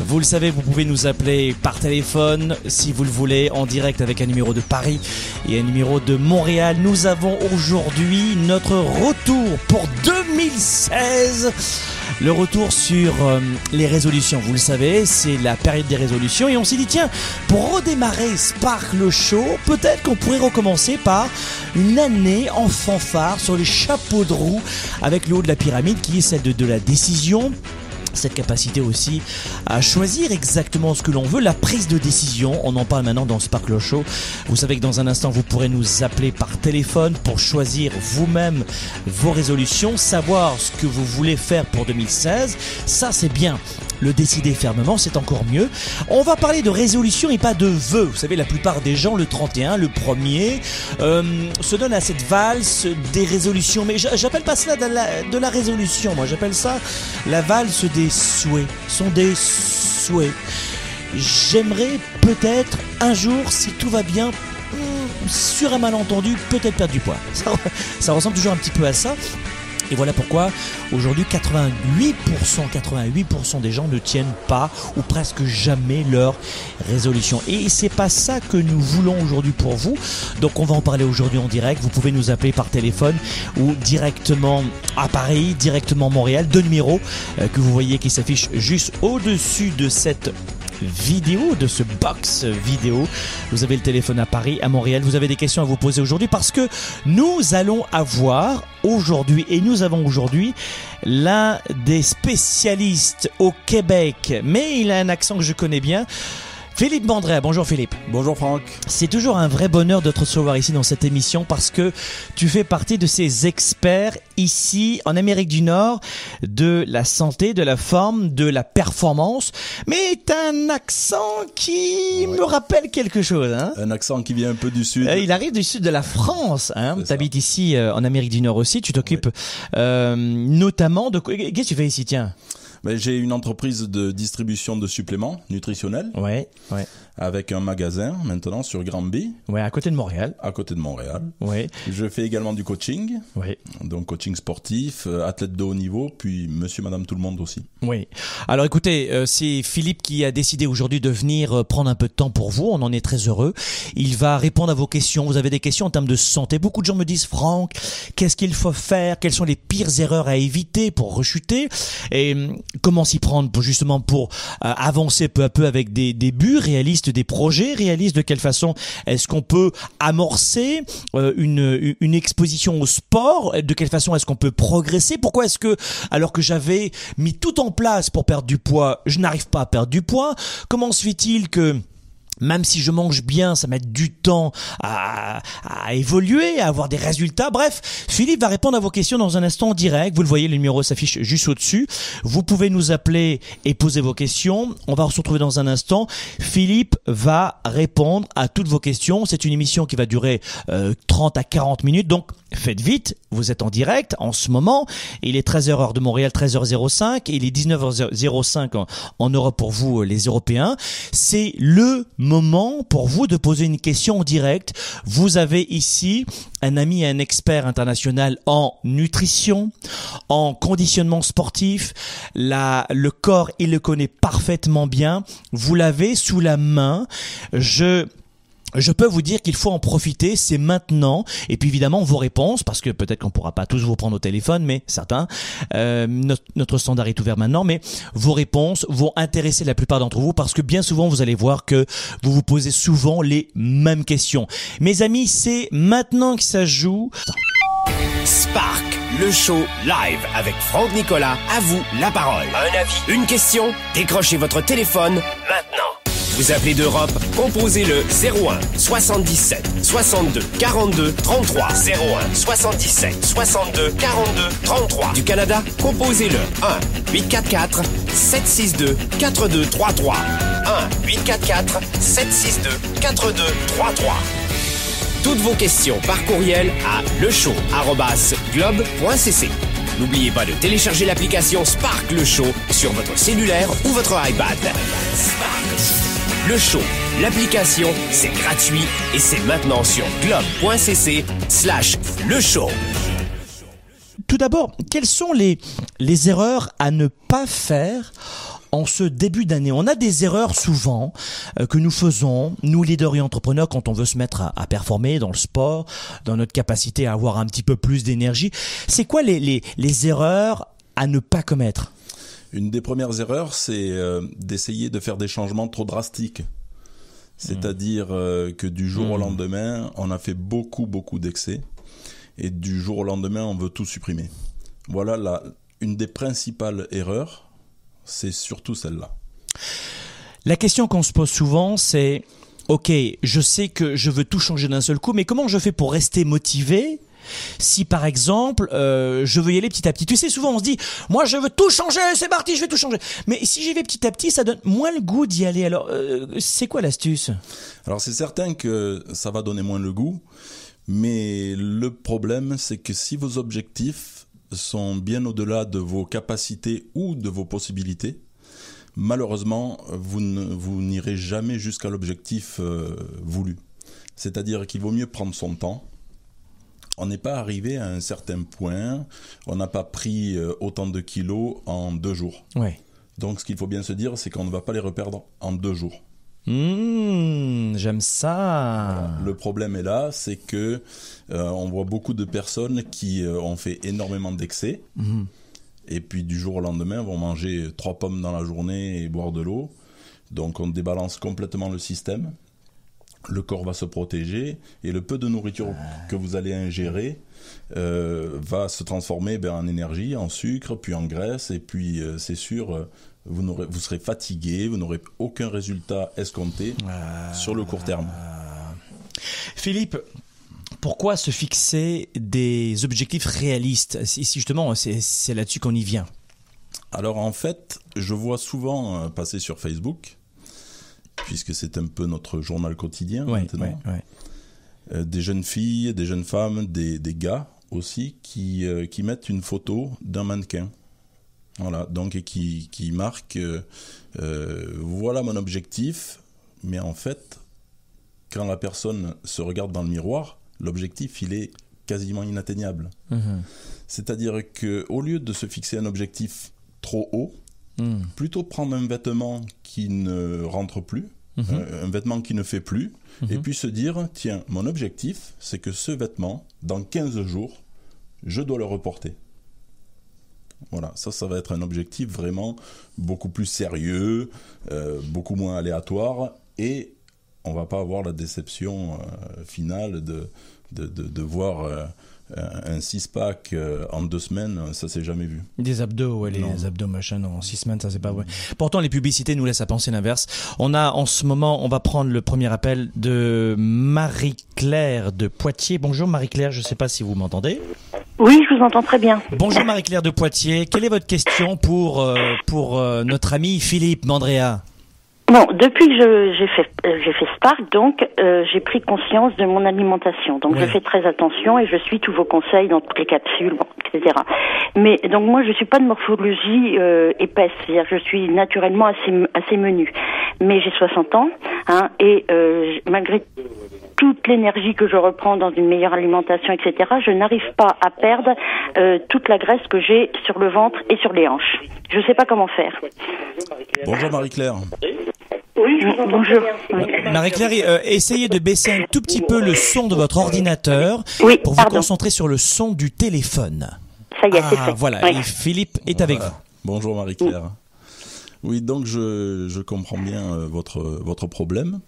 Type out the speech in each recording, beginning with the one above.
Vous le savez, vous pouvez nous appeler par téléphone si vous le voulez, en direct avec un numéro de Paris et un numéro de Montréal. Nous avons aujourd'hui notre retour pour 2016. Le retour sur euh, les résolutions, vous le savez, c'est la période des résolutions et on s'est dit tiens, pour redémarrer Spark le show, peut-être qu'on pourrait recommencer par une année en fanfare sur les chapeaux de roue avec le haut de la pyramide qui est celle de, de la décision cette capacité aussi à choisir exactement ce que l'on veut, la prise de décision. On en parle maintenant dans Sparkle Show. Vous savez que dans un instant, vous pourrez nous appeler par téléphone pour choisir vous-même vos résolutions, savoir ce que vous voulez faire pour 2016. Ça, c'est bien. Le décider fermement, c'est encore mieux. On va parler de résolution et pas de vœux. Vous savez, la plupart des gens, le 31, le 1er, euh, se donnent à cette valse des résolutions. Mais j'appelle pas cela de la, de la résolution. Moi, j'appelle ça la valse des souhaits. Sont des souhaits. J'aimerais peut-être un jour, si tout va bien, hmm, sur un malentendu, peut-être perdre du poids. Ça ressemble toujours un petit peu à ça. Et voilà pourquoi aujourd'hui 88%, 88% des gens ne tiennent pas ou presque jamais leur résolution. Et c'est pas ça que nous voulons aujourd'hui pour vous. Donc on va en parler aujourd'hui en direct. Vous pouvez nous appeler par téléphone ou directement à Paris, directement à Montréal. Deux numéros euh, que vous voyez qui s'affichent juste au-dessus de cette vidéo, de ce box vidéo. Vous avez le téléphone à Paris, à Montréal. Vous avez des questions à vous poser aujourd'hui parce que nous allons avoir aujourd'hui et nous avons aujourd'hui l'un des spécialistes au Québec, mais il a un accent que je connais bien. Philippe Mandret, bonjour Philippe. Bonjour Franck. C'est toujours un vrai bonheur de te recevoir ici dans cette émission parce que tu fais partie de ces experts ici en Amérique du Nord de la santé, de la forme, de la performance, mais t'as un accent qui me rappelle quelque chose. Hein Un accent qui vient un peu du sud. Euh, il arrive du sud de la France. Hein. T'habites ici euh, en Amérique du Nord aussi. Tu t'occupes euh, notamment de... Qu'est-ce que tu fais ici, tiens? J'ai une entreprise de distribution de suppléments nutritionnels. Ouais, ouais, avec un magasin maintenant sur Granby, ouais, à côté de Montréal. à côté de Montréal. Ouais, Je fais également du coaching, ouais. donc coaching sportif, euh, athlète de haut niveau, puis monsieur, madame, tout le monde aussi. Oui. Alors écoutez, euh, c'est Philippe qui a décidé aujourd'hui de venir euh, prendre un peu de temps pour vous. On en est très heureux. Il va répondre à vos questions. Vous avez des questions en termes de santé. Beaucoup de gens me disent, Franck, qu'est-ce qu'il faut faire? Quelles sont les pires erreurs à éviter pour rechuter? Et hum, comment s'y prendre pour justement pour avancer peu à peu avec des, des buts des projets réalistes De quelle façon est-ce qu'on peut amorcer euh, une, une exposition au sport De quelle façon est-ce qu'on peut progresser Pourquoi est-ce que, alors que j'avais mis tout en place pour perdre du poids, je n'arrive pas à perdre du poids Comment se fait-il que même si je mange bien, ça met du temps à, évoluer, à avoir des résultats. Bref, Philippe va répondre à vos questions dans un instant en direct. Vous le voyez, le numéro s'affiche juste au-dessus. Vous pouvez nous appeler et poser vos questions. On va se retrouver dans un instant. Philippe va répondre à toutes vos questions. C'est une émission qui va durer euh, 30 à 40 minutes. Donc, faites vite. Vous êtes en direct en ce moment. Il est 13h heure de Montréal, 13h05. Il est 19h05 en, Europe pour vous, euh, les Européens. C'est le moment pour vous de poser une question en direct. Vous avez ici un ami et un expert international en nutrition, en conditionnement sportif. La, le corps, il le connaît parfaitement bien. Vous l'avez sous la main. Je je peux vous dire qu'il faut en profiter, c'est maintenant. Et puis évidemment vos réponses, parce que peut-être qu'on pourra pas tous vous prendre au téléphone, mais certains. Euh, notre, notre, standard est ouvert maintenant, mais vos réponses vont intéresser la plupart d'entre vous, parce que bien souvent vous allez voir que vous vous posez souvent les mêmes questions. Mes amis, c'est maintenant que ça joue. Spark, le show live avec Franck Nicolas. À vous la parole. Un avis, une question. Décrochez votre téléphone maintenant. Vous appelez d'Europe, composez le 01 77 62 42 33 01 77 62 42 33. Du Canada, composez le 1 844 762 4233 1 844 762 4233. Toutes vos questions par courriel à lechaud@globe.cc. N'oubliez pas de télécharger l'application Spark Le Show sur votre cellulaire ou votre iPad. Spark. Le Show, l'application, c'est gratuit et c'est maintenant sur globe.cc slash le show. Tout d'abord, quelles sont les, les erreurs à ne pas faire en ce début d'année? On a des erreurs souvent euh, que nous faisons, nous leaders et entrepreneurs, quand on veut se mettre à, à, performer dans le sport, dans notre capacité à avoir un petit peu plus d'énergie. C'est quoi les, les, les erreurs à ne pas commettre? Une des premières erreurs, c'est euh, d'essayer de faire des changements trop drastiques. C'est-à-dire euh, que du jour au lendemain, on a fait beaucoup, beaucoup d'excès. Et du jour au lendemain, on veut tout supprimer. Voilà la, une des principales erreurs, c'est surtout celle-là. La question qu'on se pose souvent, c'est, OK, je sais que je veux tout changer d'un seul coup, mais comment je fais pour rester motivé si par exemple euh, je veux y aller petit à petit. Tu sais, souvent on se dit, moi je veux tout changer, c'est parti, je vais tout changer. Mais si j'y vais petit à petit, ça donne moins le goût d'y aller. Alors, euh, c'est quoi l'astuce? Alors c'est certain que ça va donner moins le goût, mais le problème c'est que si vos objectifs sont bien au-delà de vos capacités ou de vos possibilités, malheureusement, vous n'irez jamais jusqu'à l'objectif euh, voulu. C'est-à-dire qu'il vaut mieux prendre son temps, on n'est pas arrivé à un certain point, on n'a pas pris euh, autant de kilos en deux jours. Ouais. Donc ce qu'il faut bien se dire, c'est qu'on ne va pas les reperdre en deux jours. Mmh, j'aime ça. Le problème est là, c'est que euh, on voit beaucoup de personnes qui euh, ont fait énormément d'excès, mmh. et puis du jour au lendemain vont manger trois pommes dans la journée et boire de l'eau. Donc on débalance complètement le système le corps va se protéger et le peu de nourriture que vous allez ingérer euh, va se transformer ben, en énergie, en sucre, puis en graisse, et puis euh, c'est sûr, euh, vous, vous serez fatigué, vous n'aurez aucun résultat escompté sur le court terme. Philippe, pourquoi se fixer des objectifs réalistes? Si justement, c'est là-dessus qu'on y vient. Alors en fait, je vois souvent passer sur Facebook puisque c'est un peu notre journal quotidien maintenant. Euh, des jeunes filles, des jeunes femmes, des, des gars aussi qui, euh, qui mettent une photo d'un mannequin. Voilà, donc et qui, qui marque euh, voilà mon objectif, mais en fait, quand la personne se regarde dans le miroir, l'objectif il est quasiment inatteignable. Mhm. C'est-à-dire que au lieu de se fixer un objectif trop haut, mhm. plutôt prendre un vêtement qui ne rentre plus, Mhm. un, un vêtement qui ne fait plus, et puis se dire, tiens, mon objectif, c'est que ce vêtement, dans 15 jours, je dois le reporter. Voilà, ça, ça va être un objectif vraiment beaucoup plus sérieux, euh, beaucoup moins aléatoire, et on va pas avoir la déception euh, finale de, de, de, de voir euh, un six-pack euh, en deux semaines, ça s'est jamais vu. Des abdos, ouais, les Non. abdos machin, en six semaines, ça c'est pas vrai. Pourtant, les publicités nous laissent à penser l'inverse. On a en ce moment, on va prendre le premier appel de Marie-Claire de Poitiers. Bonjour Marie-Claire, je sais pas si vous m'entendez. Oui, je vous entends très bien. Bonjour Marie-Claire de Poitiers. Quelle est votre question pour, euh, pour euh, notre ami Philippe Mandrea? Bon, depuis que je- j'ai fait euh, j'ai fait Spark, donc euh, j'ai pris conscience de mon alimentation. Donc je fais très attention et je suis tous vos conseils dans toutes les capsules, bon, etc. Mais donc moi je suis pas de morphologie euh, épaisse, c'est-à-dire je suis naturellement assez assez menue. Mais j'ai 60 ans, hein, et euh, malgré toute l'énergie que je reprends dans une meilleure alimentation, etc., je n'arrive pas à perdre euh, toute la graisse que j'ai sur le ventre et sur les hanches. Je sais pas comment faire. Bonjour Marie-Claire. Oui, je vous entends Bonjour. bien. Marie-Claire, euh, essayez de baisser un tout petit peu le son de votre ordinateur Oui, pour vous concentrer sur le son du téléphone. Ça y est, c'est Ah, fait. voilà, Oui. et Philippe est avec vous. Bonjour Marie-Claire. Oui, donc je, je comprends bien euh, votre, votre problème.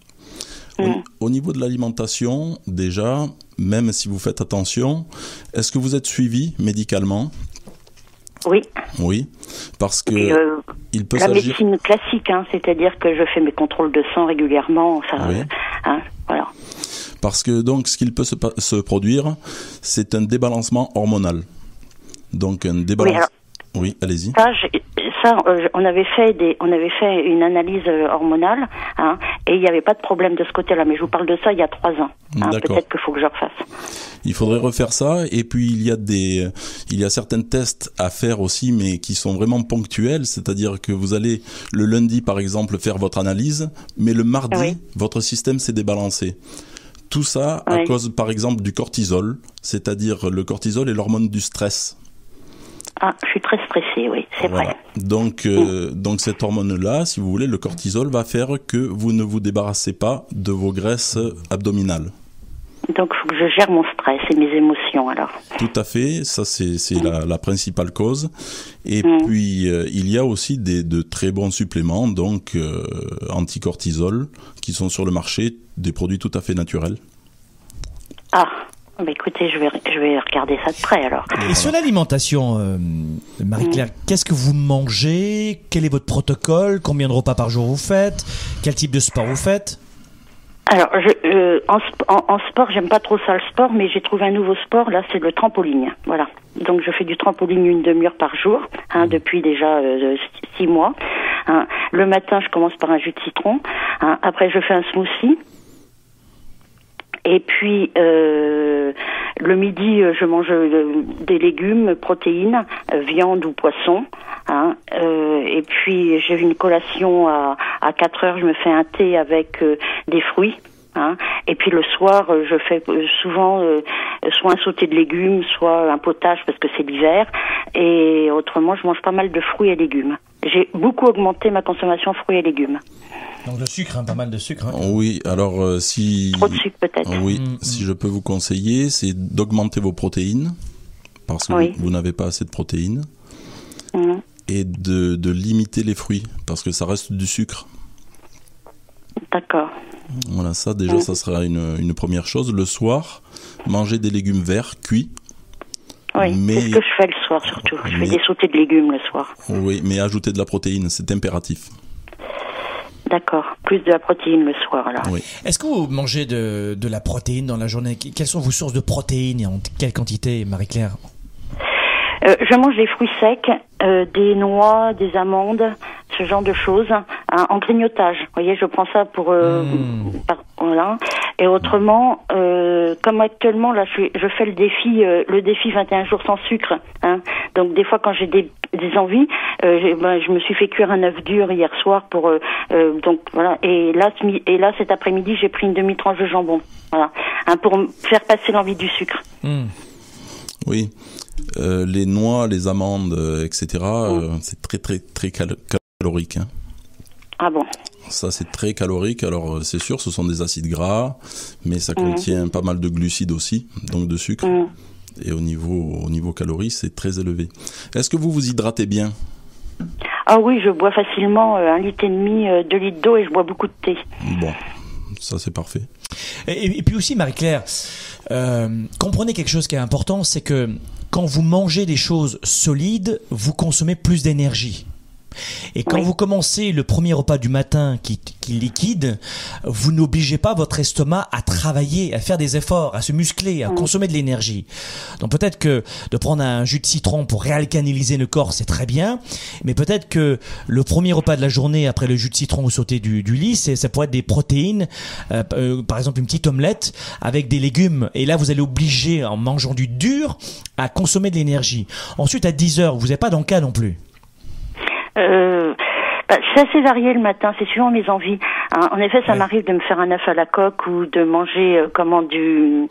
Au, Mm. au niveau de l'alimentation, déjà, même si vous faites attention, est-ce que vous êtes suivi médicalement? Oui. Oui, parce que Euh, il peut la médecine classique, hein, c'est-à-dire que je fais mes contrôles de sang régulièrement. Ça, Oui. euh, hein, voilà. Parce que donc ce qu'il peut se, produire, c'est un débalancement hormonal. Donc un débalancement. Oui, allez-y. Ça, euh, on avait fait des, on avait fait une analyse euh, hormonale, hein, et il n'y avait pas de problème de ce côté-là. Mais je vous parle de ça il y a trois ans. Hein, D'accord. Peut-être qu'il faut que je refasse. Il faudrait refaire ça. Et puis il y a des, il y a certains tests à faire aussi, mais qui sont vraiment ponctuels. C'est-à-dire que vous allez le lundi, par exemple, faire votre analyse, mais le mardi, Oui. votre système s'est débalancé. Tout ça à cause, par exemple, du cortisol, c'est-à-dire le cortisol est l'hormone du stress. Ah, je suis très stressée, oui, c'est Voilà. vrai. Donc, euh, donc cette hormone-là, si vous voulez, le cortisol va faire que vous ne vous débarrassez pas de vos graisses abdominales. Donc, il faut que je gère mon stress et mes émotions, alors. Tout à fait, ça c'est la, la principale cause. Et Mm. puis euh, il y a aussi des, de très bons suppléments, donc euh, anticortisol, qui sont sur le marché, des produits tout à fait naturels. Ah, bah écoutez, je vais, je vais regarder ça de près, alors. Et sur l'alimentation, euh, Marie-Claire, qu'est-ce que vous mangez? Quel est votre protocole? Combien de repas par jour vous faites? Quel type de sport vous faites? Alors, je, euh, en, en, en sport, j'aime pas trop ça le sport, mais j'ai trouvé un nouveau sport, là, c'est le trampoline. Voilà. Donc, je fais du trampoline une demi-heure par jour, hein, depuis déjà euh, six- six mois. hein. Le matin, je commence par un jus de citron. hein. Après, je fais un smoothie. Et puis, euh, le midi, euh, je mange euh, des légumes, protéines, euh, viande ou poisson. Hein, euh, et puis, j'ai une collation à, à 4 heures, je me fais un thé avec des fruits. Hein, et puis le soir, je fais souvent soit un sauté de légumes, soit un potage parce que c'est l'hiver. Et autrement, je mange pas mal de fruits et légumes. J'ai beaucoup augmenté ma consommation de fruits et légumes. Donc le sucre, hein, pas mal de sucre. hein. Oui, alors euh, si Trop de sucre peut-être. oui, Mm, si je peux vous conseiller, c'est d'augmenter vos protéines parce que Oui. vous, vous n'avez pas assez de protéines Mhm. et de, de limiter les fruits parce que ça reste du sucre. D'accord. Voilà, ça déjà, Mm. ça sera une, une première chose. Le soir, manger des légumes verts cuits. Oui, Mais- c'est ce que je fais le soir surtout. Je Mais- fais des sautés de légumes le soir. Oui, mais ajouter de la protéine, c'est impératif. D'accord. Plus de la protéine le soir alors. Oui. Est-ce que vous mangez de, de la protéine dans la journée? Qu- Quelles sont vos sources de protéines et en quelle quantité, Marie-Claire? Euh, je mange des fruits secs, euh, des noix, des amandes, ce genre de choses, hein, en grignotage. Vous voyez, je prends ça pour euh, Mm. par- voilà. Et autrement, euh, comme actuellement là, je, fais le défi, euh, le défi 21 jours sans sucre. Hein. Donc des fois, quand j'ai des, des envies, euh, ben, je me suis fait cuire un œuf dur hier soir pour euh, euh, donc voilà. Et là, ce et là cet après-midi, j'ai pris une demi tranche de jambon. Voilà, hein, pour faire passer l'envie du sucre. Hmm. Oui. Euh, les noix, les amandes, euh, etc., euh, c'est très, très, très cal- calorique. hein. Ah bon? Ça, c'est très calorique. Alors, euh, c'est sûr, ce sont des acides gras, mais ça contient pas mal de glucides aussi, donc de sucre. Mm. Et au niveau, au niveau calories, c'est très élevé. Est-ce que vous vous hydratez bien? Ah oui, je bois facilement euh, un litre et demi, euh, deux litres d'eau et je bois beaucoup de thé. Bon, ça c'est parfait. Et, et puis aussi, Marie-Claire, euh, comprenez quelque chose qui est important, c'est que quand vous mangez des choses solides, vous consommez plus d'énergie. Et quand Oui. vous commencez le premier repas du matin qui, qui liquide, vous n'obligez pas votre estomac à travailler, à faire des efforts, à se muscler, à consommer de l'énergie. Donc peut-être que de prendre un jus de citron pour réalcanaliser le corps, c'est très bien, mais peut-être que le premier repas de la journée après le jus de citron au sauté du, du lit, c'est, ça pourrait être des protéines, euh, euh, par exemple une petite omelette avec des légumes. Et là, vous allez obliger, en mangeant du dur, à consommer de l'énergie. Ensuite, à 10 heures, vous n'êtes pas dans le cas non plus. Euh, bah, c'est assez varié le matin, c'est suivant mes envies. hein. En effet, ça Ouais. m'arrive de me faire un œuf à la coque ou de manger euh, comment du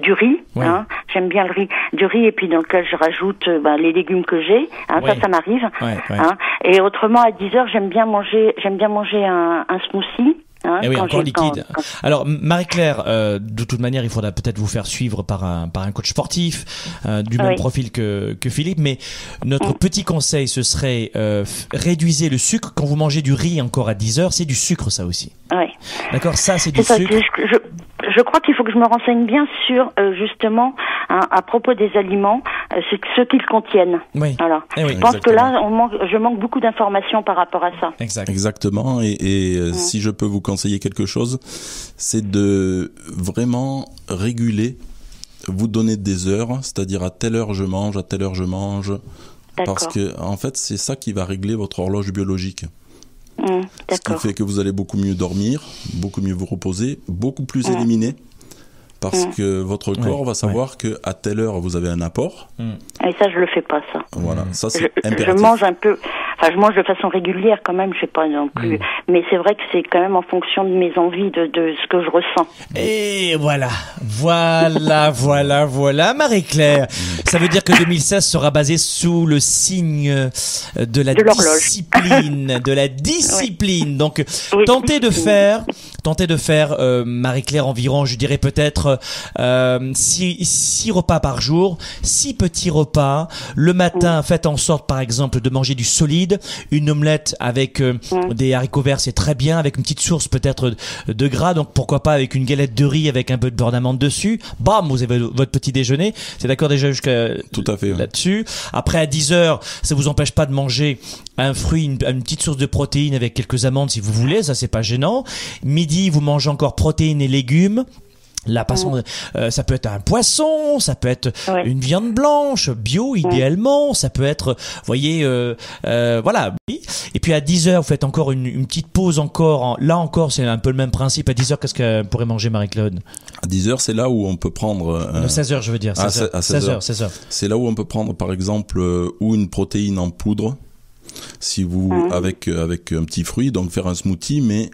du riz. Hein. J'aime bien le riz, du riz et puis dans lequel je rajoute ben, les légumes que j'ai. Hein, Ça, ça m'arrive. Hein. Et autrement, à 10 heures, j'aime bien manger, j'aime bien manger un, un smoothie. Hein, eh oui, encore liquide. Alors Marie-Claire, euh, de toute manière, il faudra peut-être vous faire suivre par un par un coach sportif euh, du même profil que que Philippe. Mais notre mm. petit conseil, ce serait euh, réduisez le sucre quand vous mangez du riz encore à 10 heures. C'est du sucre, ça aussi. Oui. D'accord, ça c'est du sucre je crois qu'il faut que je me renseigne bien sur euh, justement hein, à propos des aliments, euh, ce, qu'ils contiennent. Oui. Voilà. Eh je pense que là, on manque, je manque beaucoup d'informations par rapport à ça. Exactement. Et, euh, si je peux vous conseiller quelque chose, c'est de vraiment réguler, vous donner des heures, c'est-à-dire à telle heure je mange, à telle heure je mange, parce que en fait, c'est ça qui va régler votre horloge biologique. Mmh, ce qui fait que vous allez beaucoup mieux dormir, beaucoup mieux vous reposer, beaucoup plus mmh. éliminer parce mmh. que votre corps va savoir que à telle heure vous avez un apport. Et ça, je le fais pas, ça. Voilà, ça c'est Je mange un peu. Enfin, je mange de façon régulière quand même, je sais pas non plus. Mais c'est vrai que c'est quand même en fonction de mes envies, de, de ce que je ressens. Et voilà, voilà, voilà, voilà, Marie-Claire. Ça veut dire que 2016 sera basé sous le signe de la discipline, de la discipline. Donc, tentez de faire, tentez de faire, euh, Marie-Claire, environ, je dirais peut-être euh, six, six repas par jour, six petits repas. Le matin, faites en sorte, par exemple, de manger du solide, une omelette avec euh, des haricots verts, c'est très bien, avec une petite source peut-être de gras. Donc pourquoi pas avec une galette de riz avec un peu de beurre d'amande dessus. Bam, vous avez votre petit déjeuner. C'est d'accord déjà jusqu'à tout à fait là-dessus. Après à 10 heures, ça vous empêche pas de manger un fruit, une, une, petite source de protéines avec quelques amandes si vous voulez, ça c'est pas gênant. Midi, vous mangez encore protéines et légumes. La façon, euh, ça peut être un poisson, ça peut être une viande blanche, bio idéalement, ça peut être, voyez, euh, euh, voilà. Et puis à 10 heures, vous faites encore une, une petite pause encore. là encore, c'est un peu le même principe. À 10 heures, qu'est-ce que pourrait manger Marie-Claude? À 10 heures, c'est là où on peut prendre. Euh, 16 heures, je veux dire. 16 à 16 heures. 16 heures. C'est là où on peut prendre, par exemple, ou une protéine en poudre, si vous avec avec un petit fruit, donc faire un smoothie, mais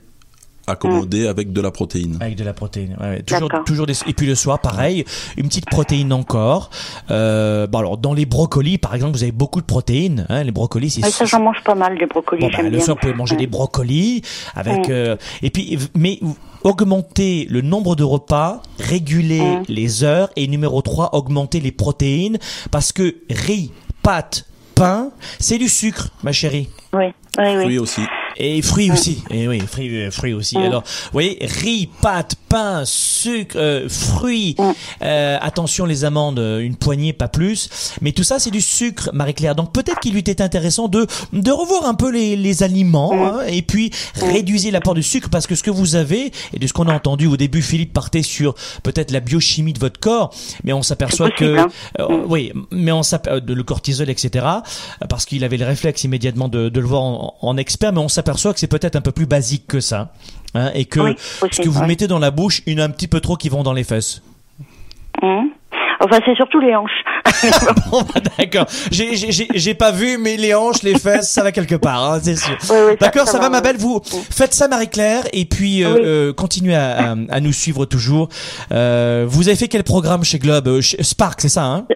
accommodé avec de la protéine. Avec de la protéine, ouais, toujours, toujours des... et puis le soir, pareil, une petite protéine encore. Euh, bon alors dans les brocolis, par exemple, vous avez beaucoup de protéines. Hein, les brocolis, c'est. ça, j'en mange pas mal les brocolis. Bon, bah, le soir, vous pouvez manger des brocolis avec. Euh, et puis, mais augmenter le nombre de repas, réguler les heures et numéro 3, augmenter les protéines parce que riz, pâtes, pain, c'est du sucre, ma chérie. Oui, oui, oui. Oui aussi. Et fruits aussi. Et oui, fruits, euh, fruits aussi. Alors, vous voyez, riz, pâtes, pain, sucre, euh, fruits. Euh, attention les amandes, une poignée, pas plus. Mais tout ça, c'est du sucre, Marie-Claire. Donc peut-être qu'il lui était intéressant de de revoir un peu les, les aliments hein, et puis réduire l'apport de sucre parce que ce que vous avez et de ce qu'on a entendu au début, Philippe partait sur peut-être la biochimie de votre corps, mais on s'aperçoit que hein. oui, mais on s'aperçoit de le cortisol, etc. Parce qu'il avait le réflexe immédiatement de, de le voir en, en expert, mais on s'aperçoit s'aperçoit que c'est peut-être un peu plus basique que ça. Hein, et que ce que vous mettez dans la bouche, il y en a un petit peu trop qui vont dans les fesses. Mmh. Enfin, c'est surtout les hanches. bon, bah, d'accord. J'ai pas vu, mais les hanches, les fesses, ça va quelque part, hein, c'est sûr. d'accord, ça, va, ma belle. Vous faites ça, Marie-Claire, et puis euh, euh, continuez à, à, nous suivre toujours. Euh, vous avez fait quel programme chez Globe? Spark, c'est ça, hein?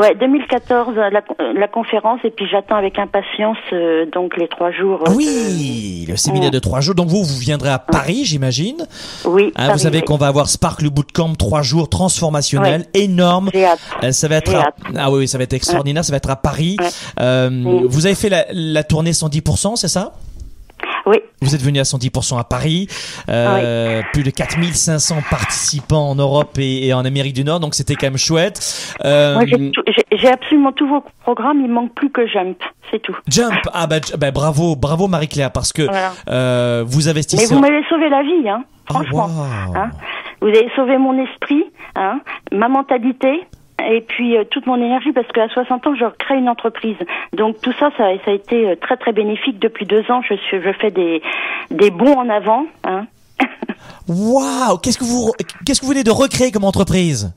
Ouais, 2014 la, la conférence et puis j'attends avec impatience euh, donc les trois jours. Euh, oui, le séminaire de trois jours. Donc vous, vous viendrez à Paris, j'imagine. Oui. Hein, vous savez qu'on va avoir Spark le bootcamp trois jours transformationnel énorme. Euh, ça va être ah oui, ça va être extraordinaire. Ça va être à Paris. Euh, Vous avez fait la, la tournée 110%, c'est ça? Oui. Vous êtes venu à 110% à Paris, euh, plus de 4500 participants en Europe et, en Amérique du Nord, donc c'était quand même chouette. Euh, j'ai absolument tous vos programmes, il manque plus que Jump, c'est tout. Jump, ah bah, bah bravo, bravo Marie-Claire, parce que euh, vous investissez... Mais vous m'avez sauvé la vie, hein, oh, franchement. hein. Vous avez sauvé mon esprit, hein, ma mentalité, et puis euh, toute mon énergie parce qu'à 60 ans je crée une entreprise. Donc tout ça, ça, ça a été euh, très très bénéfique depuis deux ans. Je, suis, je fais des des bons en avant. Hein. Waouh Qu'est-ce que vous qu'est-ce que vous venez de recréer comme entreprise?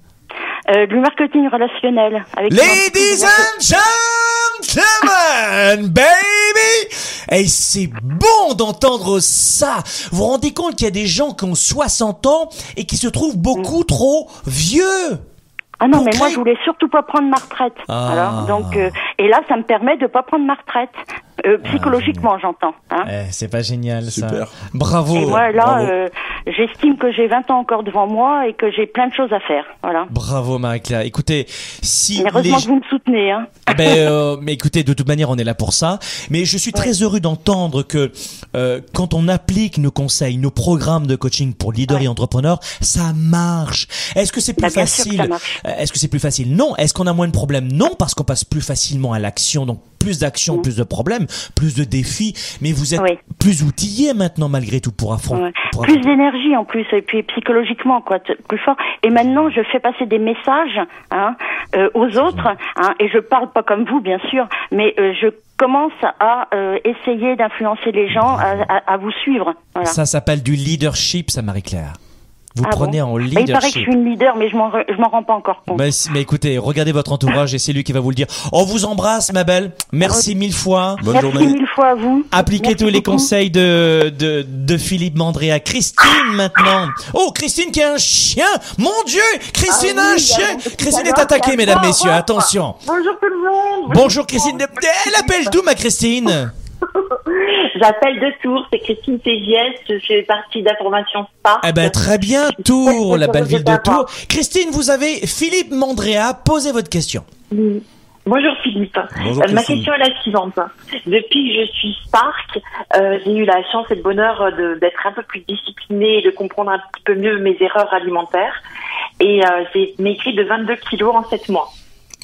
Euh, Du marketing relationnel. Avec Ladies and gentlemen baby! Et c'est bon d'entendre ça. Vous vous rendez compte qu'il y a des gens qui ont 60 ans et qui se trouvent beaucoup trop vieux? Ah non, mais moi je voulais surtout pas prendre ma retraite. Ah. donc euh, et là ça me permet de pas prendre ma retraite. Euh, ah, psychologiquement, j'entends. Hein. Eh, c'est pas génial, Super. ça. Bravo. Et moi, là, euh, j'estime que j'ai 20 ans encore devant moi et que j'ai plein de choses à faire. Voilà. Bravo, Marie-Claire. Écoutez, si. heureusement que vous me soutenez. Hein. Ah ben, euh, mais écoutez, de toute manière, on est là pour ça. Mais je suis très heureux d'entendre que quand on applique nos conseils, nos programmes de coaching pour leaders et entrepreneurs, ça marche. Est-ce que c'est plus bah, facile Est-ce que c'est plus facile? Non. Est-ce qu'on a moins de problèmes? Non, parce qu'on passe plus facilement à l'action. Donc, plus d'actions, mm. plus de problèmes, plus de défis, mais vous êtes plus outillé maintenant malgré tout pour affronter. plus d'énergie en plus et puis psychologiquement quoi, plus fort. Et maintenant je fais passer des messages hein, euh, aux autres hein, et je parle pas comme vous bien sûr, mais euh, je commence à euh, essayer d'influencer les gens à, vous suivre. Ça s'appelle du leadership, ça Marie-Claire. Vous ah prenez en leadership. il paraît que je suis une leader, mais je m'en, m'en rends pas encore compte. Mais, mais, écoutez, regardez votre entourage et c'est lui qui va vous le dire. On vous embrasse, ma belle. Merci mille fois. Bonne Merci journée. mille fois à vous. Appliquez tous les conseils de, de, de Philippe Mandré à Christine maintenant. Oh, Christine qui a un chien. Mon Dieu, Christine a un ah chien. Christine est attaquée, mesdames, messieurs. Attention. Bonjour tout le monde. Bonjour Christine. Elle appelle d'où ma Christine? J'appelle de Tours, c'est Christine Tégiès, je fais partie d'information Spark. Eh ben très bien, Tours, la belle ville de Tours. Christine, vous avez Philippe Mandrea, posez votre question. Bonjour Philippe. Euh, ma question est la suivante. Depuis que je suis Spark, euh, j'ai eu la chance et le bonheur d'être un peu plus disciplinée et de comprendre un petit peu mieux mes erreurs alimentaires. Et euh, j'ai maigri de 22 kilos en 7 mois.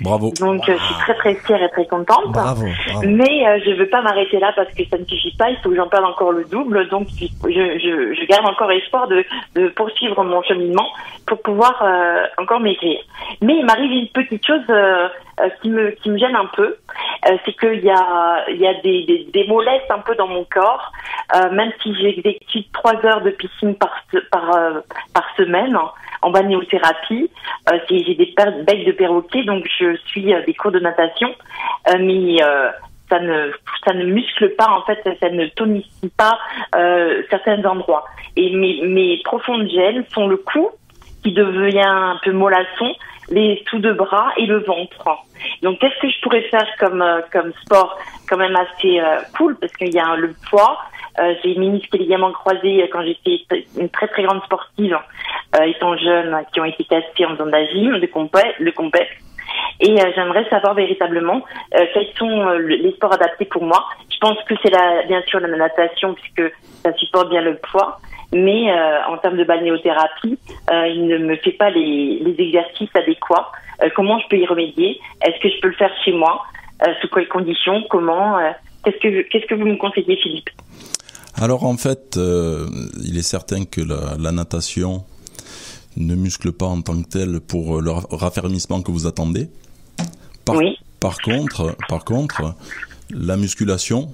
Bravo. Donc euh, je suis très très fière et très contente. Bravo, Mais euh, je veux pas m'arrêter là parce que ça ne suffit pas. Il faut que j'en perde encore le double. Donc je, je, je garde encore espoir de, de, poursuivre mon cheminement pour pouvoir euh, encore maigrir. Mais il m'arrive une petite chose euh, qui me qui me gêne un peu, c'est qu'il y a il y a des, des, des mollesses un peu dans mon corps. même si j'exécute trois heures de piscine par par par semaine en balnéothérapie. Euh, j'ai des becs de perroquet, donc je suis euh, des cours de natation, euh, mais ça ne ça ne muscle pas en fait, ça ne tonifie pas certains endroits. Et mes, profondes gènes sont le cou qui devient un peu mollasson, les sous de bras et le ventre. Donc qu'est-ce que je pourrais faire comme comme sport quand même assez cool? Parce qu'il y a le poids, euh, j'ai ministre les ligaments croisés quand j'étais une très très grande sportive, euh, étant jeune, qui ont été cassés en faisant de la gym, de compète. Et euh, j'aimerais savoir véritablement euh, quels sont les sports adaptés pour moi. Je pense que c'est bien sûr la natation puisque ça supporte bien le poids, mais en termes de balnéothérapie, il ne me fait pas les, exercices adéquats. comment je peux y remédier? Est-ce que je peux le faire chez moi? Sous quelles conditions? Comment Qu'est-ce que vous me conseillez, Philippe? Alors en fait, euh, il est certain que la, natation ne muscle pas en tant que telle pour le raffermissement que vous attendez. Par, oui. par contre, par contre, la musculation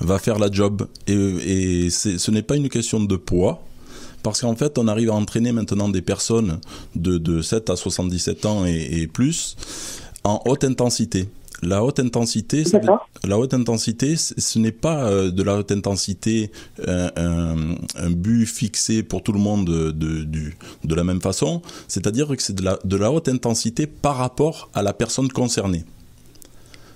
va faire la job et, ce n'est pas une question de poids. Parce qu'en fait, on arrive à entraîner maintenant des personnes de, de 7 à 77 ans et plus en haute intensité. La haute intensité, la haute intensité, ce n'est pas euh, de la haute intensité un, un, but fixé pour tout le monde de, de, de la même façon. C'est-à-dire que c'est de la, de la haute intensité par rapport à la personne concernée.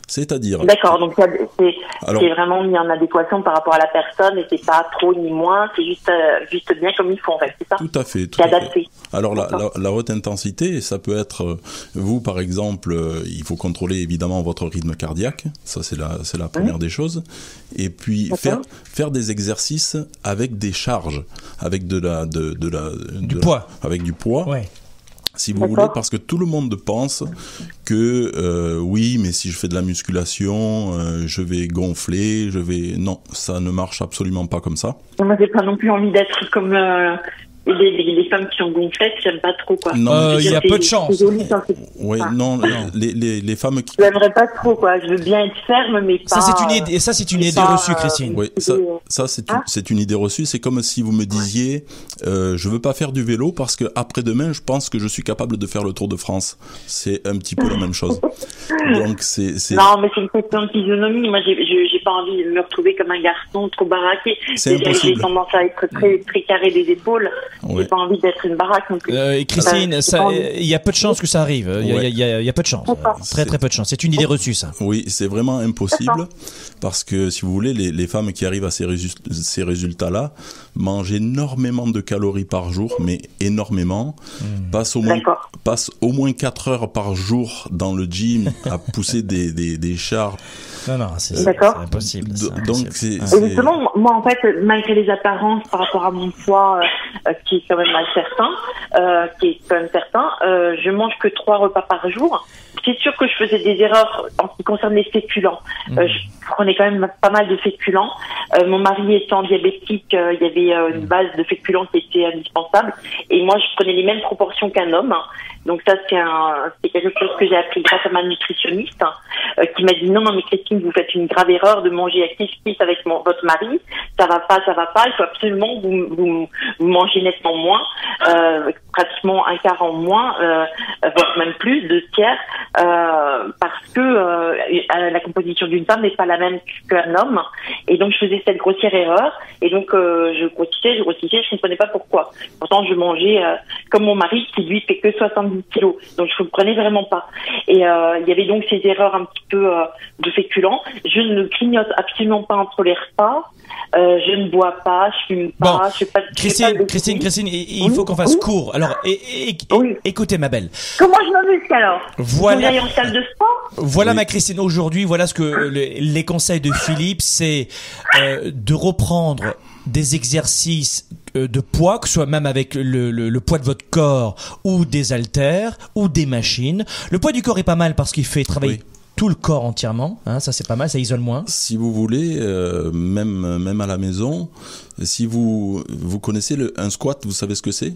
C'est-à-dire. D'accord, donc c'est vraiment mis en adéquation par rapport à la personne et c'est pas trop ni moins, c'est juste, euh, juste bien comme il faut en fait, c'est ça Tout à fait. Tout adapté. Alors la, la, haute intensité, ça peut être, euh, vous par exemple, euh, il faut contrôler évidemment votre rythme cardiaque, ça c'est la, c'est la première des choses, et puis faire, faire des exercices avec des charges, avec de la, de, de la, du poids, avec du poids. Ouais si vous voulez, parce que tout le monde pense que euh, oui, mais si je fais de la musculation, euh, je vais gonfler, je vais... Non, ça ne marche absolument pas comme ça. Moi, j'ai pas non plus envie d'être comme... Euh, les, femmes qui sont gonflettes, j'aime pas trop quoi. Non, il y a peu de chance. Oui, non, les, les, les, femmes qui. J'aimerais pas trop quoi. Je veux bien être ferme, mais pas. Ça c'est une idée, ça c'est une idée reçue, Christine. Oui, ça, ça c'est hein une, une, idée reçue. C'est comme si vous me disiez, euh, je veux pas faire du vélo parce que après demain, je pense que je suis capable de faire le Tour de France. C'est un petit peu la même chose. Donc c'est. Non, mais c'est une question de physionomie. Moi, j'ai pas envie de me retrouver comme un garçon trop baraqué. J'ai tendance à être très très carré des épaules. J'ai pas envie d'être une baraque non plus. Euh, Christine, il y a peu de chances que ça arrive. Il y, a, peu de chance. Très très peu de chance. C'est une idée reçue ça. Oui, c'est vraiment impossible parce que si vous voulez, les, les femmes qui arrivent à ces, ces résultats-là mangent énormément de calories par jour, mais énormément. Hmm. Passent au moins passent au moins 4 heures par jour dans le gym à pousser des, des, des chars non, non, c'est impossible. Donc, c'est. Justement, moi, en fait, malgré les apparences par rapport à mon poids, euh, qui est quand même mal certain, euh, qui est quand même certain, euh, je mange que trois repas par jour. C'est sûr que je faisais des erreurs en ce qui concerne les féculents. Mmh. je prenais quand même pas mal de féculents. mon mari étant diabétique, il y avait une mmh. base de féculents qui était indispensable. Et moi, je prenais les mêmes proportions qu'un homme. Donc ça, c'est quelque chose que j'ai appris grâce à ma nutritionniste, euh, qui m'a dit non, non, mais Christine, vous faites une grave erreur de manger à kiff avec votre mari. Ça va pas, ça va pas. Il faut absolument vous, vous, vous mangez nettement moins, euh, pratiquement un quart en moins, euh, voire même plus, deux tiers, parce que la composition d'une femme n'est pas la même qu'un homme. Et donc je faisais cette grossière erreur. Et donc je grossissais, je grossissais, je comprenais pas pourquoi. Pourtant, je mangeais comme mon mari qui lui fait que 70 kilos. Donc je ne comprenais vraiment pas. Et euh, il y avait donc ces erreurs un petit peu euh, de féculents. Je ne clignote absolument pas entre les repas. Euh, je ne bois pas, je fume pas, je pas, Christine, Christine, Christine, il faut qu'on fasse court. Alors, écoutez, ma belle. Comment je me muscle alors? Voilà. en salle de sport? Voilà, ma Christine. Aujourd'hui, voilà ce que les conseils de Philippe, c'est de reprendre des exercices euh, de poids, que ce soit même avec le, le, poids de votre corps ou des haltères ou des machines. Le poids du corps est pas mal parce qu'il fait travailler tout le corps entièrement. Hein, ça c'est pas mal, ça isole moins. Si vous voulez, euh, même même à la maison, si vous vous connaissez le un squat, vous savez ce que c'est?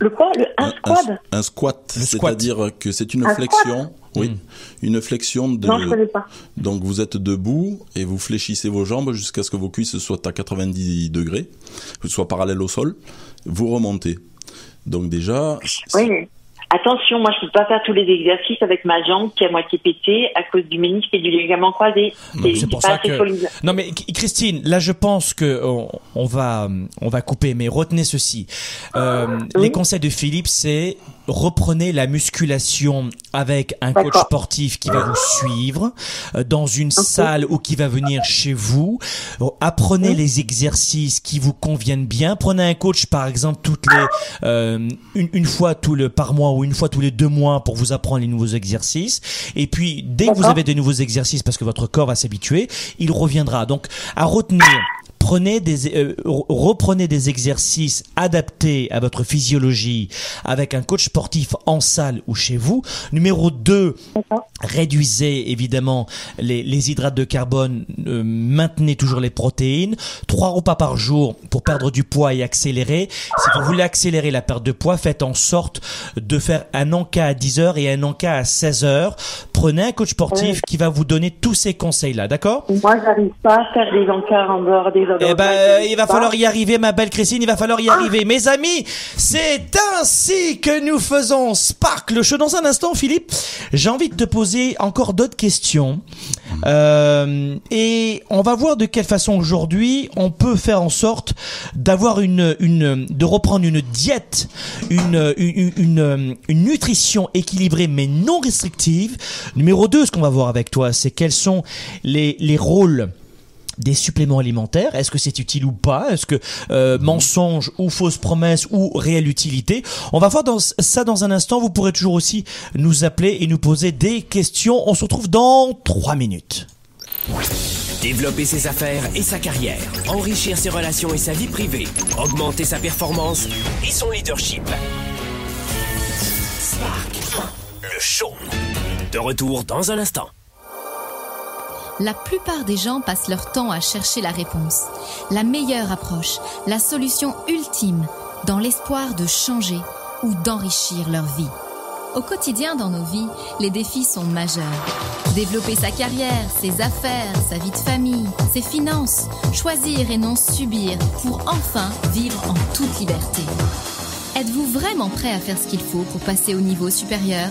Le quoi? Le un, squat? Un, squat, c'est-à-dire que c'est une flexion. Oui, hmm. une flexion de. Non, je connais pas. Donc vous êtes debout et vous fléchissez vos jambes jusqu'à ce que vos cuisses soient à 90 degrés, soient parallèles au sol. Vous remontez. Donc déjà. Oui. Attention, moi je peux pas faire tous les exercices avec ma jambe qui est à moitié pétée à cause du ménisque et du ligament croisé. C'est pour ça que. Non mais Christine, là je pense que on, va on va couper, mais retenez ceci. Euh, Les conseils de Philippe, c'est reprenez la musculation avec un coach sportif qui va vous suivre euh, dans une salle ou qui va venir chez vous. Apprenez les exercices qui vous conviennent bien. Prenez un coach par exemple toutes les euh, une, une, fois tout le par mois ou une fois tous les deux mois pour vous apprendre les nouveaux exercices. Et puis dès que vous avez de nouveaux exercices parce que votre corps va s'habituer, il reviendra. Donc à retenir prenez des, euh, reprenez des exercices adaptés à votre physiologie avec un coach sportif en salle ou chez vous. Numéro 2, réduisez évidemment les, les hydrates de carbone, euh, maintenez toujours les protéines. Trois repas par jour pour perdre du poids et accélérer. Si vous voulez accélérer la perte de poids, faites en sorte de faire un encas à 10 heures et un encas à 16 heures. Prenez un coach sportif qui va vous donner tous ces conseils-là, d'accord? Moi, j'arrive pas à faire des encas en dehors des eh ben, il va falloir y arriver, ma belle Christine, il va falloir y arriver. Mes amis, c'est ainsi que nous faisons Sparkle Show. Dans un instant, Philippe, j'ai envie de te poser encore d'autres questions. Euh, et on va voir de quelle façon aujourd'hui on peut faire en sorte d'avoir une, une, de reprendre une diète, une, une, une, une nutrition équilibrée mais non restrictive. Numéro 2, ce qu'on va voir avec toi, c'est quels sont les, les rôles des suppléments alimentaires. Est-ce que c'est utile ou pas? Est-ce que euh, mensonge ou fausse promesse ou réelle utilité? On va voir ça dans un instant. Vous pourrez toujours aussi nous appeler et nous poser des questions. On se retrouve dans trois minutes. Développer ses affaires et sa carrière, enrichir ses relations et sa vie privée, augmenter sa performance et son leadership. Spark, le show. De retour dans un instant. La plupart des gens passent leur temps à chercher la réponse, la meilleure approche, la solution ultime dans l'espoir de changer ou d'enrichir leur vie. Au quotidien dans nos vies, les défis sont majeurs. Développer sa carrière, ses affaires, sa vie de famille, ses finances, choisir et non subir pour enfin vivre en toute liberté. Êtes-vous vraiment prêt à faire ce qu'il faut pour passer au niveau supérieur?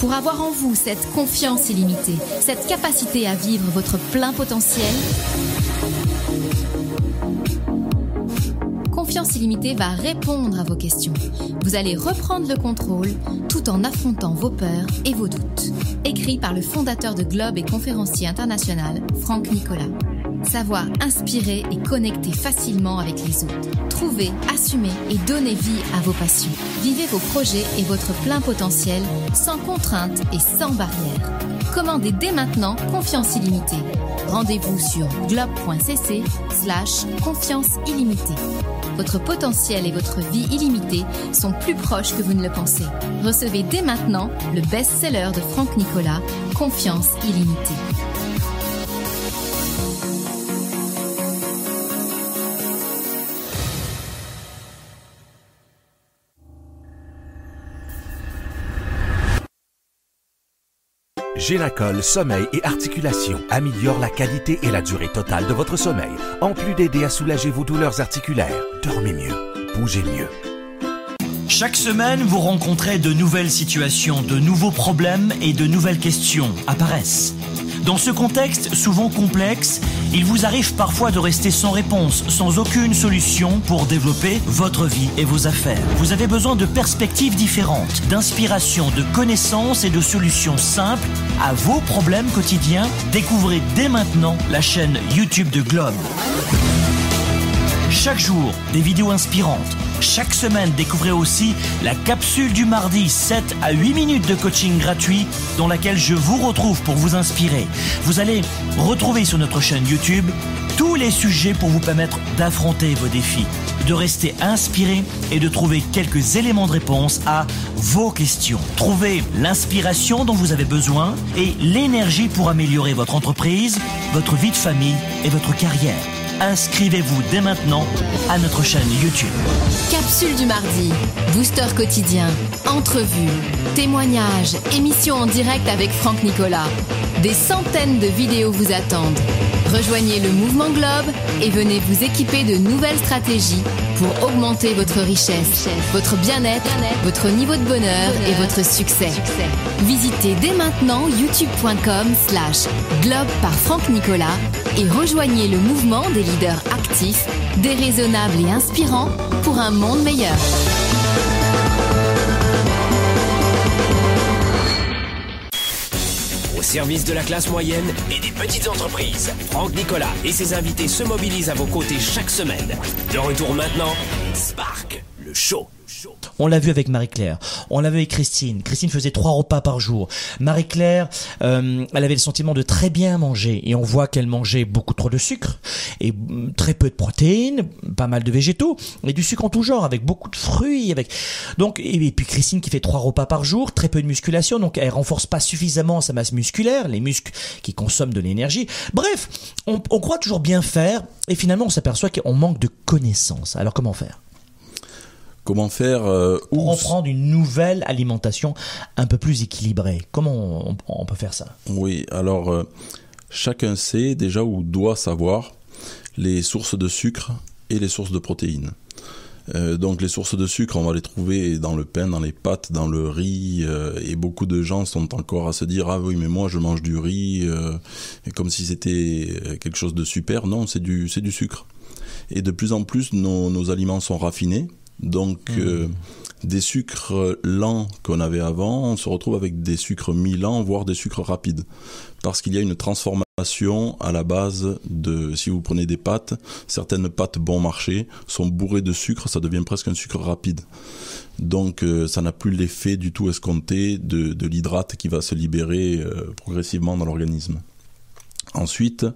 Pour avoir en vous cette confiance illimitée, cette capacité à vivre votre plein potentiel Confiance illimitée va répondre à vos questions. Vous allez reprendre le contrôle tout en affrontant vos peurs et vos doutes. Écrit par le fondateur de Globe et conférencier international, Franck Nicolas. Savoir inspirer et connecter facilement avec les autres. Trouver, assumer et donner vie à vos passions. Vivez vos projets et votre plein potentiel sans contraintes et sans barrières. Commandez dès maintenant Confiance illimitée. Rendez-vous sur globe.cc slash confiance illimitée. Votre potentiel et votre vie illimitée sont plus proches que vous ne le pensez. Recevez dès maintenant le best-seller de Franck Nicolas, Confiance illimitée. Génacol Sommeil et Articulation améliore la qualité et la durée totale de votre sommeil, en plus d'aider à soulager vos douleurs articulaires. Dormez mieux, bougez mieux. Chaque semaine, vous rencontrez de nouvelles situations, de nouveaux problèmes et de nouvelles questions apparaissent. Dans ce contexte souvent complexe, il vous arrive parfois de rester sans réponse, sans aucune solution pour développer votre vie et vos affaires. Vous avez besoin de perspectives différentes, d'inspiration, de connaissances et de solutions simples à vos problèmes quotidiens. Découvrez dès maintenant la chaîne YouTube de Globe. Chaque jour, des vidéos inspirantes. Chaque semaine, découvrez aussi la capsule du mardi 7 à 8 minutes de coaching gratuit dans laquelle je vous retrouve pour vous inspirer. Vous allez retrouver sur notre chaîne YouTube tous les sujets pour vous permettre d'affronter vos défis, de rester inspiré et de trouver quelques éléments de réponse à vos questions. Trouvez l'inspiration dont vous avez besoin et l'énergie pour améliorer votre entreprise, votre vie de famille et votre carrière inscrivez-vous dès maintenant à notre chaîne YouTube. Capsule du mardi, booster quotidien, entrevue, témoignages, émission en direct avec Franck Nicolas. Des centaines de vidéos vous attendent. Rejoignez le mouvement Globe et venez vous équiper de nouvelles stratégies pour augmenter votre richesse, votre bien-être, votre niveau de bonheur et votre succès. Visitez dès maintenant youtube.com slash globe par Franck Nicolas et rejoignez le mouvement des leaders actifs, déraisonnables et inspirants pour un monde meilleur. Au service de la classe moyenne et des petites entreprises, Franck Nicolas et ses invités se mobilisent à vos côtés chaque semaine. De retour maintenant, Spark, le show. On l'a vu avec Marie-Claire. On l'a vu avec Christine. Christine faisait trois repas par jour. Marie-Claire, euh, elle avait le sentiment de très bien manger. Et on voit qu'elle mangeait beaucoup trop de sucre et mm, très peu de protéines, pas mal de végétaux et du sucre en tout genre, avec beaucoup de fruits. Avec donc et, puis Christine qui fait trois repas par jour, très peu de musculation, donc elle renforce pas suffisamment sa masse musculaire, les muscles qui consomment de l'énergie. Bref, on, on croit toujours bien faire et finalement on s'aperçoit qu'on manque de connaissances. Alors comment faire? Comment faire euh, pour reprendre une nouvelle alimentation un peu plus équilibrée Comment on, peut faire ça? Oui, alors euh, chacun sait déjà ou doit savoir les sources de sucre et les sources de protéines. Euh, donc les sources de sucre, on va les trouver dans le pain, dans les pâtes, dans le riz, et beaucoup de gens sont encore à se dire ah oui mais moi je mange du riz, et comme si c'était quelque chose de super. Non, c'est du c'est du sucre. Et de plus en plus nos, nos aliments sont raffinés, donc, mmh. euh, des sucres lents qu'on avait avant, on se retrouve avec des sucres mi-lents, voire des sucres rapides. Parce qu'il y a une transformation à la base de, si vous prenez des pâtes, certaines pâtes bon marché sont bourrées de sucre, ça devient presque un sucre rapide. Donc euh, ça n'a plus l'effet du tout escompté de, de l'hydrate qui va se libérer euh, progressivement dans l'organisme. Ensuite,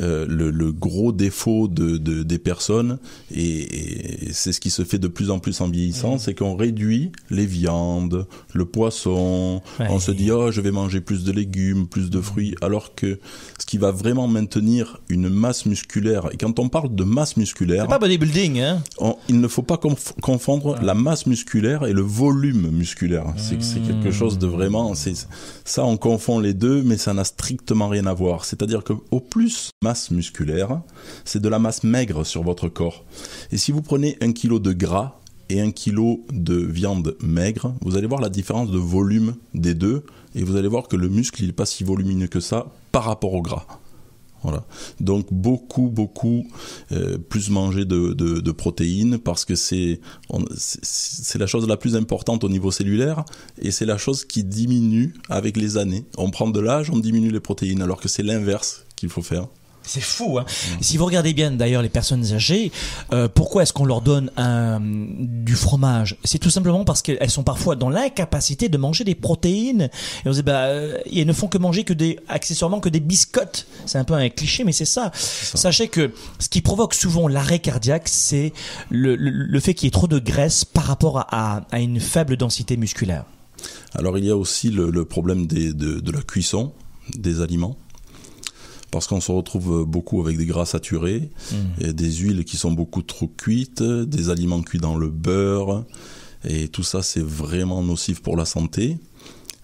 euh, le, gros défaut de, des personnes, et, c'est ce qui se fait de plus en plus en vieillissant, c'est qu'on réduit les viandes, le poisson, on se dit oh je vais manger plus de légumes, plus de fruits, alors que ce qui va vraiment maintenir une masse musculaire, et quand on parle de masse musculaire, c'est pas bodybuilding, hein. il ne faut pas confondre la masse musculaire et le volume musculaire. C'est quelque chose de vraiment, ça on confond les deux, mais ça n'a strictement rien à voir. C'est-à-dire que au plus masse musculaire, c'est de la masse maigre sur votre corps. Et si vous prenez un kilo de gras et un kilo de viande maigre, vous allez voir la différence de volume des deux, et vous allez voir que le muscle n'est pas si volumineux que ça par rapport au gras. Voilà. Donc beaucoup, beaucoup euh, plus manger de, protéines parce que c'est la chose la plus importante au niveau cellulaire et c'est la chose qui diminue avec les années. On prend de l'âge, on diminue les protéines alors que c'est l'inverse qu'il faut faire. C'est fou. Hein Si vous regardez bien d'ailleurs les personnes âgées, euh, pourquoi est-ce qu'on leur donne un, du fromage? C'est tout simplement parce qu'elles sont parfois dans l'incapacité de manger des protéines. Et on dit, bah, euh, elles ne font que manger que des, accessoirement que des biscottes. C'est un peu un cliché, mais c'est ça. Sachez que ce qui provoque souvent l'arrêt cardiaque, c'est le, le, fait qu'il y ait trop de graisse par rapport à, à, une faible densité musculaire. Alors il y a aussi le, le problème des, de, de la cuisson des aliments parce qu'on se retrouve beaucoup avec des gras saturés, mmh. et des huiles qui sont beaucoup trop cuites, des aliments cuits dans le beurre, et tout ça c'est vraiment nocif pour la santé.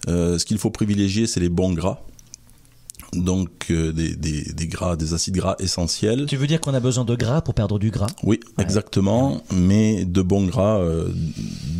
Euh, ce qu'il faut privilégier, c'est les bons gras donc euh, des, des, des, gras, des acides gras essentiels. Tu veux dire qu'on a besoin de gras pour perdre du gras? Oui, exactement, mais de bons gras euh,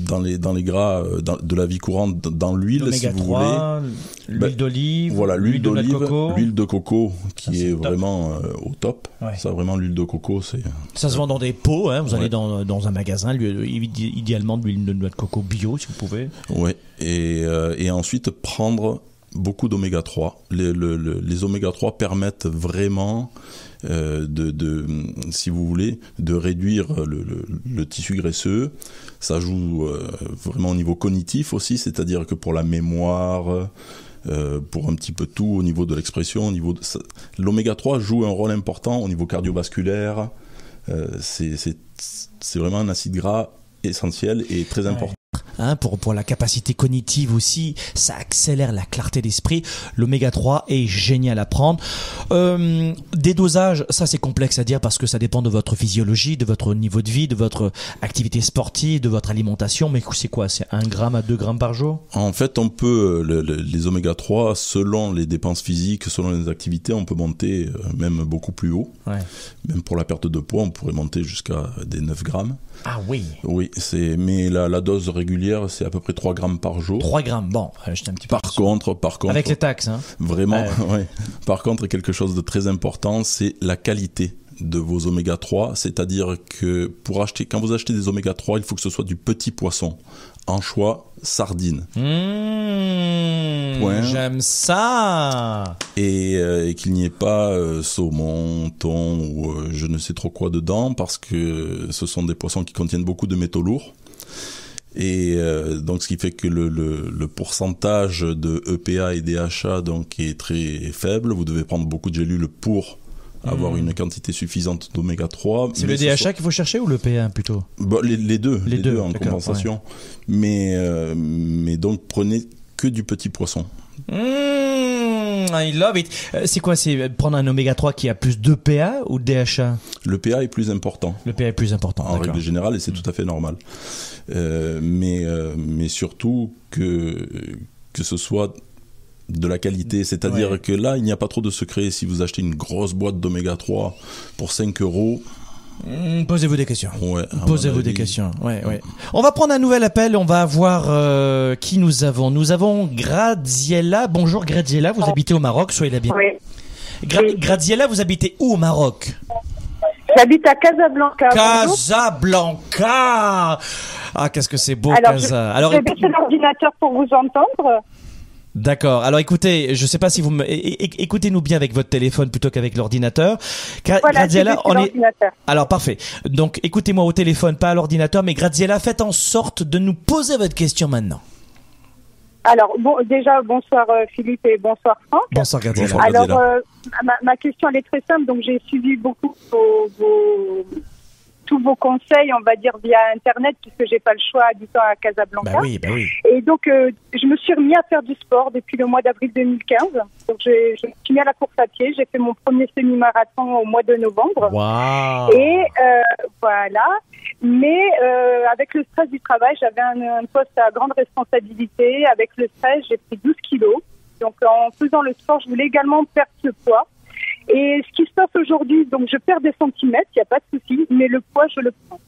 dans les dans les gras euh, de la vie courante, dans l'huile si vous voulez. L'huile ben, d'olive. Voilà, l'huile d'olive, l'huile de coco qui est, vraiment au top. Ça vraiment l'huile de coco, c'est. Ça se vend dans des pots. Hein, vous allez dans, dans un magasin, idéalement de l'huile de noix de coco bio si vous pouvez. Oui, et, et ensuite prendre beaucoup d'oméga 3. Les, les oméga 3 permettent vraiment euh, de, de, si vous voulez, de réduire le, le, tissu graisseux. Ça joue euh, vraiment au niveau cognitif aussi, c'est-à-dire que pour la mémoire, euh, pour un petit peu tout au niveau de l'expression, au niveau de... l'oméga 3 joue un rôle important au niveau cardiovasculaire. C'est vraiment un acide gras essentiel et très important. Hein, pour, pour la capacité cognitive aussi, ça accélère la clarté d'esprit. L'oméga 3 est génial à prendre. Euh, des dosages, ça c'est complexe à dire parce que ça dépend de votre physiologie, de votre niveau de vie, de votre activité sportive, de votre alimentation. Mais c'est quoi? C'est 1 gramme à 2 grammes par jour? En fait, on peut, les oméga 3, selon les dépenses physiques, selon les activités, on peut monter euh, même beaucoup plus haut. Ouais. Même pour la perte de poids, on pourrait monter jusqu'à des 9 grammes. Ah oui. Oui, mais la, la dose régulière, c'est à peu près 3 grammes par jour. 3 grammes, bon, j'étais un petit peu. Par contre, par contre. Avec les taxes, hein. Vraiment, ouais. Par contre, quelque chose de très important, c'est la qualité de vos oméga 3, c'est-à-dire que pour acheter, quand vous achetez des oméga 3, il faut que ce soit du petit poisson, anchois, sardines. Mmh, J'aime ça. Et, euh, et qu'il n'y ait pas euh, saumon, thon ou euh, je ne sais trop quoi dedans, parce que ce sont des poissons qui contiennent beaucoup de métaux lourds. Et euh, donc, ce qui fait que le, le, le, pourcentage de EPA et DHA donc est très faible. Vous devez prendre beaucoup de gélules pour avoir hmm. une quantité suffisante d'oméga 3. C'est le DHA qu'il faut chercher ou le PA plutôt? Bon, les, les, deux, les, deux, en compensation. Mais, euh, mais donc prenez que du petit poisson. Mmh, I love it. Euh, c'est quoi C'est prendre un oméga 3 qui a plus de PA ou de DHA Le PA est plus important. Le PA est plus important. En règle générale, et c'est tout à fait normal. Euh, mais, euh, mais surtout que, que ce soit de la qualité. C'est-à-dire que là, il n'y a pas trop de secret. Si vous achetez une grosse boîte d'oméga 3 pour 5 euros, Posez-vous des questions. Posez-vous des questions. Ouais, ouais. On va prendre un nouvel appel. On va voir euh, qui nous avons. Nous avons Graziella. Bonjour Graziella. Vous habitez au Maroc. Soyez la bienvenue. Oui. Graziella, vous habitez où au Maroc? J'habite à Casablanca. Casablanca. Ah, qu'est-ce que c'est beau, Alors, Casa. Alors, je vais baisser l'ordinateur pour vous entendre. D'accord. Alors écoutez, je sais pas si vous me... écoutez-nous bien avec votre téléphone plutôt qu'avec l'ordinateur. Graziella, on est Alors parfait. Donc écoutez-moi au téléphone, pas à l'ordinateur, mais Graziella, faites en sorte de nous poser votre question maintenant. Alors, bon, déjà, bonsoir euh, Philippe et bonsoir Franck. Bonsoir Gadiela. Alors, euh, ma, ma, question, elle est très simple. Donc, j'ai suivi beaucoup vos, vos, tous vos conseils, on va dire, via Internet, puisque j'ai pas le choix habitant à Casablanca. Bah oui, bah oui. Et donc, euh, je me suis remis à faire du sport depuis le mois d'avril 2015. Donc, je, je me suis mis à la course à pied. J'ai fait mon premier semi-marathon au mois de novembre. Wow. Et euh, voilà. Mais euh, avec le stress du travail, j'avais un, un, poste à grande responsabilité. Avec le stress, j'ai pris 12 kilos. Donc, en faisant le sport, je voulais également perdre ce poids. Et ce qui se passe aujourd'hui, donc je perds des centimètres, il n'y a pas de souci, mais le poids, je le prends.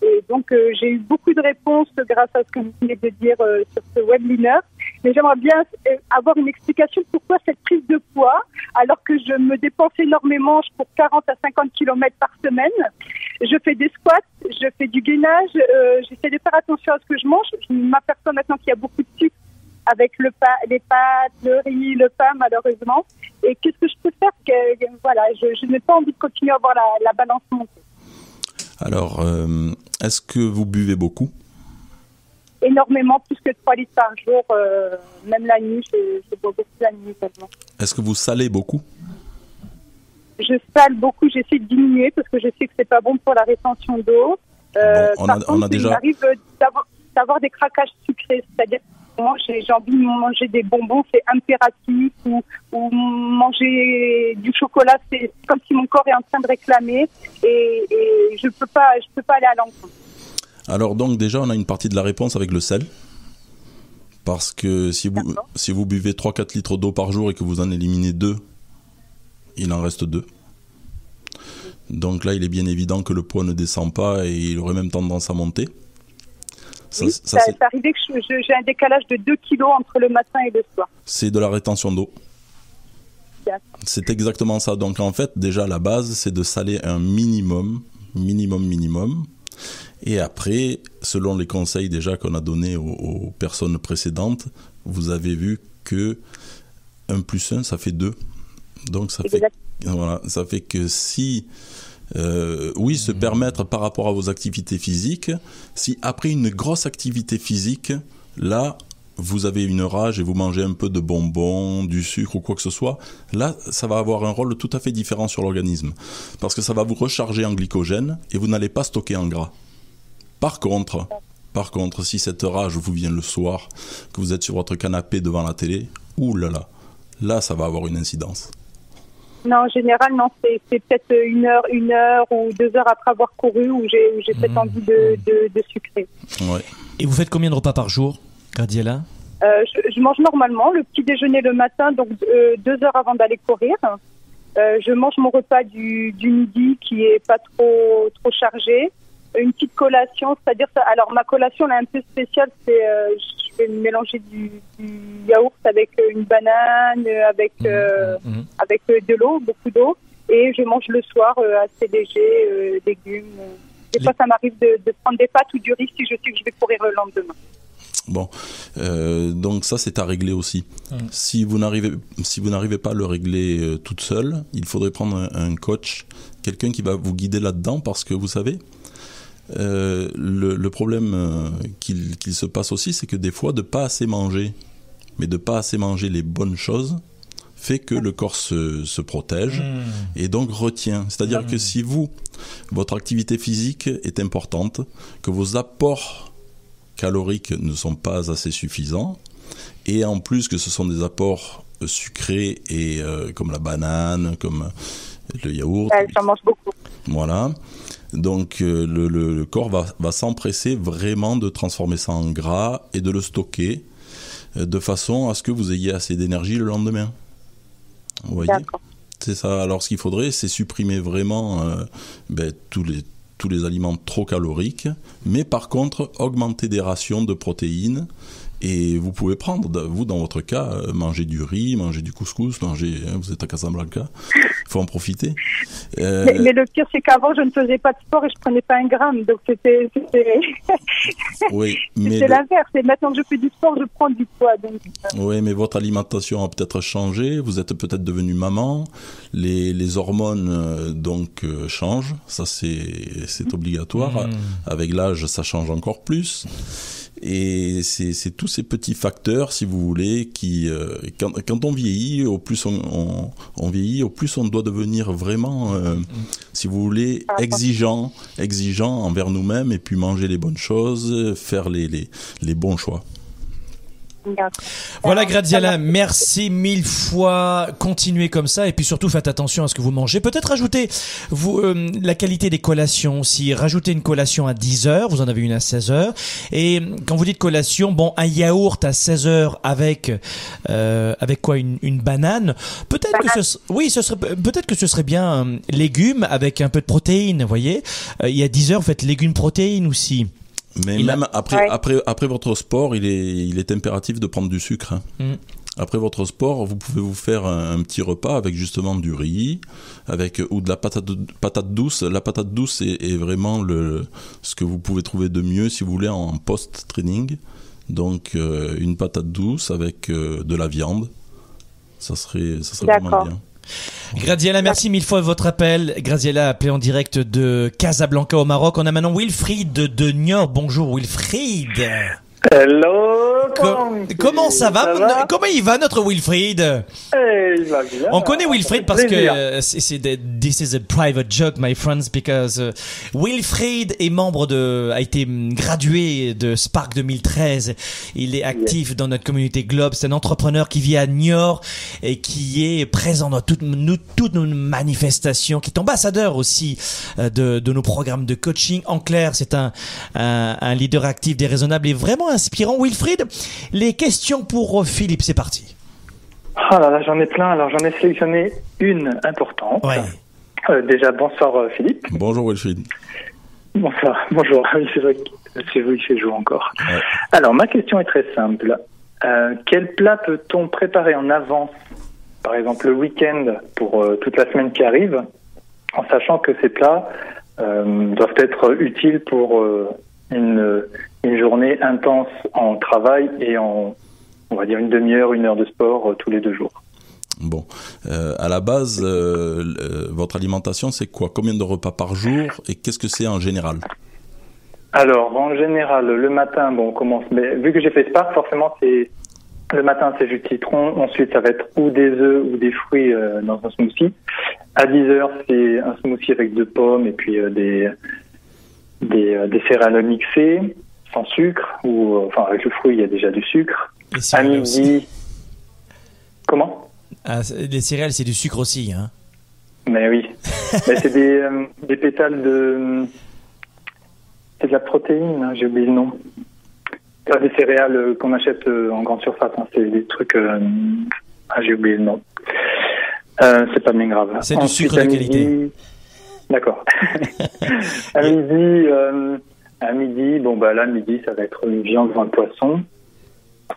Et donc euh, j'ai eu beaucoup de réponses grâce à ce que vous venez de dire euh, sur ce webinaire. Mais j'aimerais bien euh, avoir une explication pourquoi cette prise de poids, alors que je me dépense énormément, cours 40 à 50 km par semaine. Je fais des squats, je fais du gainage, j'essaie de faire attention à ce que je mange. Je m'aperçois maintenant qu'il y a beaucoup de sucre avec le pa les pâtes, le riz, le pain, malheureusement. Et qu'est-ce que je peux faire que, Voilà, je, je n'ai pas envie de continuer à avoir la, la balance montée. Alors, euh, est-ce que vous buvez beaucoup? Énormément, plus que 3 litres par jour. Euh, même la nuit, je, je bois beaucoup la nuit également. Est-ce que vous salez beaucoup? Je sale beaucoup, j'essaie de diminuer parce que je sais que c'est pas bon pour la rétention d'eau. Euh, Bon, on par a- contre, on a déjà- il m'arrive d'avoir- des craquages sucrés, c'est-à-dire moi, j'ai envie de manger des bonbons, c'est impératif, ou, ou manger du chocolat, c'est comme si mon corps est en train de réclamer, et, et je peux pas, je peux pas aller à l'encontre. Alors donc déjà, on a une partie de la réponse avec le sel. Parce que si vous, si vous buvez 3-4 litres d'eau par jour et que vous en éliminez 2, il en reste 2. Donc là, il est bien évident que le poids ne descend pas et il aurait même tendance à monter. Ça, Oui, ça, ça, c'est- c'est arrivé que j'ai un décalage de 2 kilos entre le matin et le soir. c'est de la rétention d'eau. C'est exactement ça. Donc en fait, déjà la base, c'est de saler un minimum, minimum, minimum. Et après, selon les conseils déjà qu'on a donnés aux, aux personnes précédentes, vous avez vu que 1 plus 1, ça fait 2. Donc ça fait, voilà, ça fait que si, euh, oui, se permettre par rapport à vos activités physiques, si après une grosse activité physique, là, vous avez une rage et vous mangez un peu de bonbons, du sucre ou quoi que ce soit, là, ça va avoir un rôle tout à fait différent sur l'organisme. Parce que ça va vous recharger en glycogène et vous n'allez pas stocker en gras. Par contre, par contre, si cette rage vous vient le soir, que vous êtes sur votre canapé devant la télé, là, là, ça va avoir une incidence. Non, en général, non, c'est peut-être une heure, une heure ou deux heures après avoir couru où j'ai cette Mmh. envie de, de, de sucrer. Ouais. Et vous faites combien de repas par jour, Gradiela Euh, je, je mange normalement le petit déjeuner le matin, donc euh, deux heures avant d'aller courir. Euh, je mange mon repas du, du midi qui est pas trop trop chargé. Une petite collation, c'est-à-dire. Alors ma collation elle est un peu spéciale, c'est euh, vais mélanger du, du yaourt avec euh, une banane, euh, avec euh, Mhm. avec euh, de l'eau, beaucoup d'eau, et je mange le soir euh, assez léger, euh, légumes. Des fois, ça m'arrive de, de prendre des pâtes ou du riz si je sais que je vais courir le lendemain. Bon, euh, donc ça c'est à régler aussi. Si vous n'arrivez si vous n'arrivez pas à le régler euh, toute seule, il faudrait prendre un, un coach, quelqu'un qui va vous guider là-dedans, parce que vous savez, euh, le, le problème euh, qu'il se passe aussi, c'est que des fois de pas assez manger, mais de pas assez manger les bonnes choses, fait que le corps se, se protège et donc retient. C'est-à-dire que si vous, votre activité physique est importante, que vos apports caloriques ne sont pas assez suffisants, et en plus que ce sont des apports euh, sucrés et euh, comme la banane, comme le yaourt, J'en mange beaucoup. voilà. Donc euh, le, le- le corps va, va s'empresser vraiment de transformer ça en gras et de le stocker euh, de façon à ce que vous ayez assez d'énergie le lendemain. Vous voyez? C'est ça. Alors ce qu'il faudrait, c'est supprimer vraiment euh, ben, tous les tous les aliments trop caloriques, mais par contre augmenter des rations de protéines. Et vous pouvez prendre, vous dans votre cas, euh, manger du riz, manger du couscous, manger. hein, vous êtes à Casablanca, il faut en profiter. Euh, Mais, mais le pire, c'est qu'avant, je ne faisais pas de sport et je prenais pas un gramme. Donc, c'était c'était- oui, mais le- l'inverse. Et maintenant que je fais du sport, je prends du poids. Donc, euh, Oui, mais votre alimentation a peut-être changé. Vous êtes peut-être devenu maman. Les, les hormones euh, donc euh, changent. Ça c'est c'est obligatoire. Avec l'âge, ça change encore plus. Et c'est tous ces petits facteurs, si vous voulez, qui, euh, quand, on vieillit, au plus on, vieillit, au plus on doit devenir vraiment, euh, si vous voulez, exigeant, exigeant envers nous-mêmes et puis manger les bonnes choses, faire les bons choix. Voilà Graziella, merci mille fois. Continuez comme ça et puis surtout faites attention à ce que vous mangez. Peut-être rajouter vous, euh, la qualité des collations aussi. Rajoutez une collation à 10 heures, vous en avez une à 16 heures. Et quand vous dites collation, bon, un yaourt à 16 heures avec euh, avec quoi? Une, une banane. Peut-être que ce oui, ce serait peut-être que ce serait bien euh, légumes avec un peu de protéines. Vous voyez, il y a 10 heures, vous faites légumes protéines aussi. Mais même après, après, après votre sport, il est, il est impératif de prendre du sucre. Hein. Mm. Après votre sport, vous pouvez vous faire un, petit repas avec justement du riz, avec ou de la patate, patate douce. La patate douce est, vraiment le, ce que vous pouvez trouver de mieux si vous voulez en post-training. Donc euh, une patate douce avec euh, de la viande, ça serait, ça serait vraiment bien. Graziella, merci mille fois votre appel. Graziella a appelé en direct de Casablanca au Maroc. On a maintenant Wilfried de Niort. Bonjour Wilfried. Hello. comment ça va, Comment il va notre Wilfried? Eh, il va bien. On connaît Wilfried parce que euh, c'est this is a private joke, my friends, because uh, Wilfried est membre de, a été gradué de Spark 2013. Il est actif dans notre communauté Globe. C'est un entrepreneur qui vit à Niort et qui est présent dans toutes, nous, toutes nos manifestations, qui est ambassadeur aussi euh, de, de nos programmes de coaching. En clair, c'est un, un, un leader actif, déraisonnable et vraiment inspirant. Wilfried, les questions pour Philippe, c'est parti. Ah là là, j'en ai plein. Alors j'en ai sélectionné une importante. Euh, déjà, bonsoir euh, Philippe. Bonjour Wilfried. Bonsoir, bonjour. c'est vrai que c'est vous qui encore. Alors ma question est très simple. Euh, quel plat peut-on préparer en avance, par exemple le week-end pour toute la semaine qui arrive, en sachant que ces plats doivent être utiles pour une, une journée intense en travail et en, on va dire, une demi-heure, une heure de sport euh, tous les deux jours. Bon, euh, à la base, euh, votre alimentation, c'est quoi? Combien de repas par jour et qu'est-ce que c'est en général? Alors, en général, le matin, bon, on commence. Mais vu que j'ai fait Spark, forcément, c'est le matin, c'est jus de citron. Ensuite, ça va être ou des œufs ou des fruits dans un smoothie. À 10 heures, c'est un smoothie avec deux pommes et puis des, des, des céréales mixées sans sucre ou enfin avec le fruit, il y a déjà du sucre à midi. Comment? Ah, Les céréales, c'est du sucre aussi, hein Mais oui. Mais c'est des, euh, des, pétales de. C'est de la protéine, hein, j'ai oublié le nom. Pas des céréales euh, qu'on achète euh, en grande surface, hein, c'est des trucs. Ah, j'ai oublié le nom. c'est pas bien grave. C'est du sucre de qualité. D'accord. à midi, à midi, bon bah là midi, ça va être une viande ou un poisson.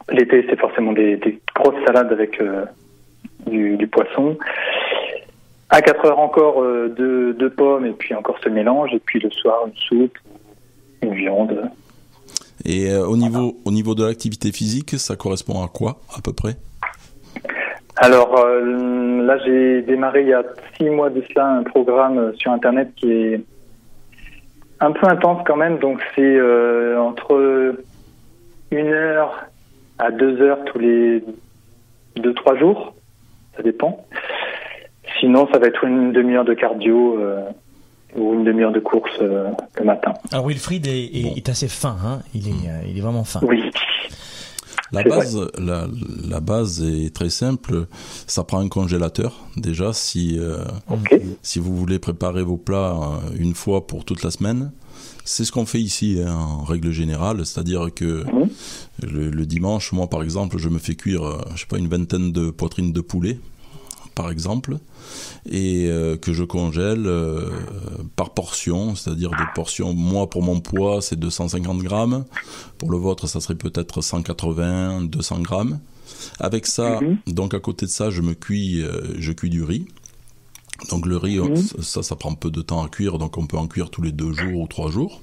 L'été, c'est forcément des, grosses salades avec euh, du, poisson. À 4 heures encore, euh, deux, pommes et puis encore ce mélange. Et puis le soir, une soupe, une viande. Et euh, au, niveau, au niveau de l'activité physique, ça correspond à quoi à peu près? Alors là, j'ai démarré il y a six mois de cela un programme sur Internet qui est un peu intense quand même. Donc c'est entre une heure à deux heures tous les deux trois jours, ça dépend. Sinon, ça va être une demi-heure de cardio euh, ou une demi-heure de course euh, le matin. Alors Wilfried est, assez fin, hein il, est, euh, il est vraiment fin. Oui. La base, la, base est très simple. Ça prend un congélateur déjà si si vous voulez préparer vos plats une fois pour toute la semaine. C'est ce qu'on fait ici hein, en règle générale, c'est-à-dire que mhm. le, dimanche, moi par exemple, je me fais cuire, euh, je sais pas, une vingtaine de poitrines de poulet, par exemple, et euh, que je congèle euh, par portion, c'est-à-dire des portions. Moi, pour mon poids, c'est 250 grammes. Pour le vôtre, ça serait peut-être 180, 200 grammes. Avec ça, mhm. donc à côté de ça, je me cuis, je cuis du riz. Donc le riz, ça, ça prend peu de temps à cuire, donc on peut en cuire tous les deux jours ou trois jours.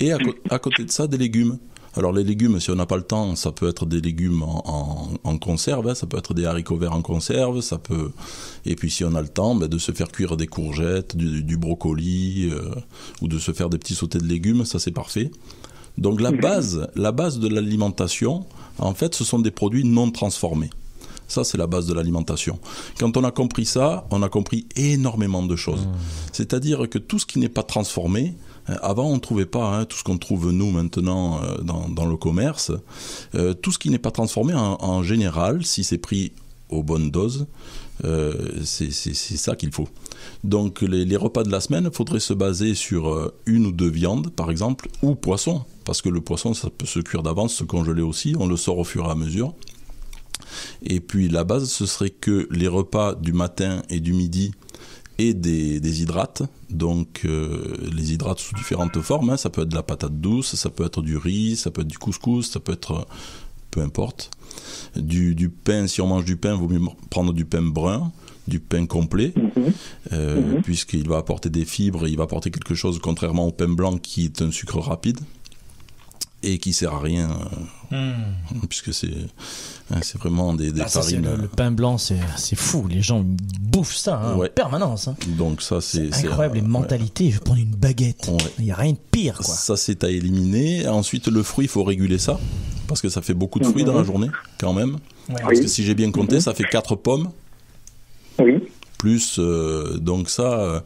Et à, côté de ça, des légumes. Alors les légumes, si on n'a pas le temps, ça peut être des légumes en, conserve, hein. ça peut être des haricots verts en conserve, ça peut. Et puis si on a le temps, ben, de se faire cuire des courgettes, du, brocoli, euh, ou de se faire des petits sautés de légumes, ça c'est parfait. Donc la base, la base de l'alimentation, en fait, ce sont des produits non transformés. Ça, c'est la base de l'alimentation. Quand on a compris ça, on a compris énormément de choses. Mmh. C'est-à-dire que tout ce qui n'est pas transformé, avant, on ne trouvait pas hein, tout ce qu'on trouve nous maintenant euh, dans, le commerce. Euh, tout ce qui n'est pas transformé en, général, si c'est pris aux bonnes doses, c'est ça qu'il faut. Donc les, repas de la semaine, il faudrait se baser sur une ou deux viandes, par exemple, ou poisson, parce que le poisson, ça peut se cuire d'avance, se congeler aussi, on le sort au fur et à mesure. Et puis la base, ce serait que les repas du matin et du midi aient des, hydrates, donc euh, les hydrates sous différentes formes, hein. ça peut être de la patate douce, ça peut être du riz, ça peut être du couscous, ça peut être peu importe. Du, pain, si on mange du pain, il vaut mieux prendre du pain brun, du pain complet, mhm. Euh, mhm. puisqu'il va apporter des fibres, il va apporter quelque chose contrairement au pain blanc qui est un sucre rapide et qui sert à rien, euh, hmm. puisque c'est hein, c'est vraiment des, des ah, farines. le, euh, pain blanc, c'est fou. Les gens bouffent ça hein, en permanence. Hein. Donc ça, c'est incroyable. les mentalités, je vais prendre une baguette. Il n'y a rien de pire. Quoi. Ça, c'est à éliminer. Ensuite, le fruit, il faut réguler ça, parce que ça fait beaucoup de fruits dans la mhm. journée, quand même. Parce que si j'ai bien compté, mhm. ça fait 4 pommes. Oui. Plus, euh, donc ça,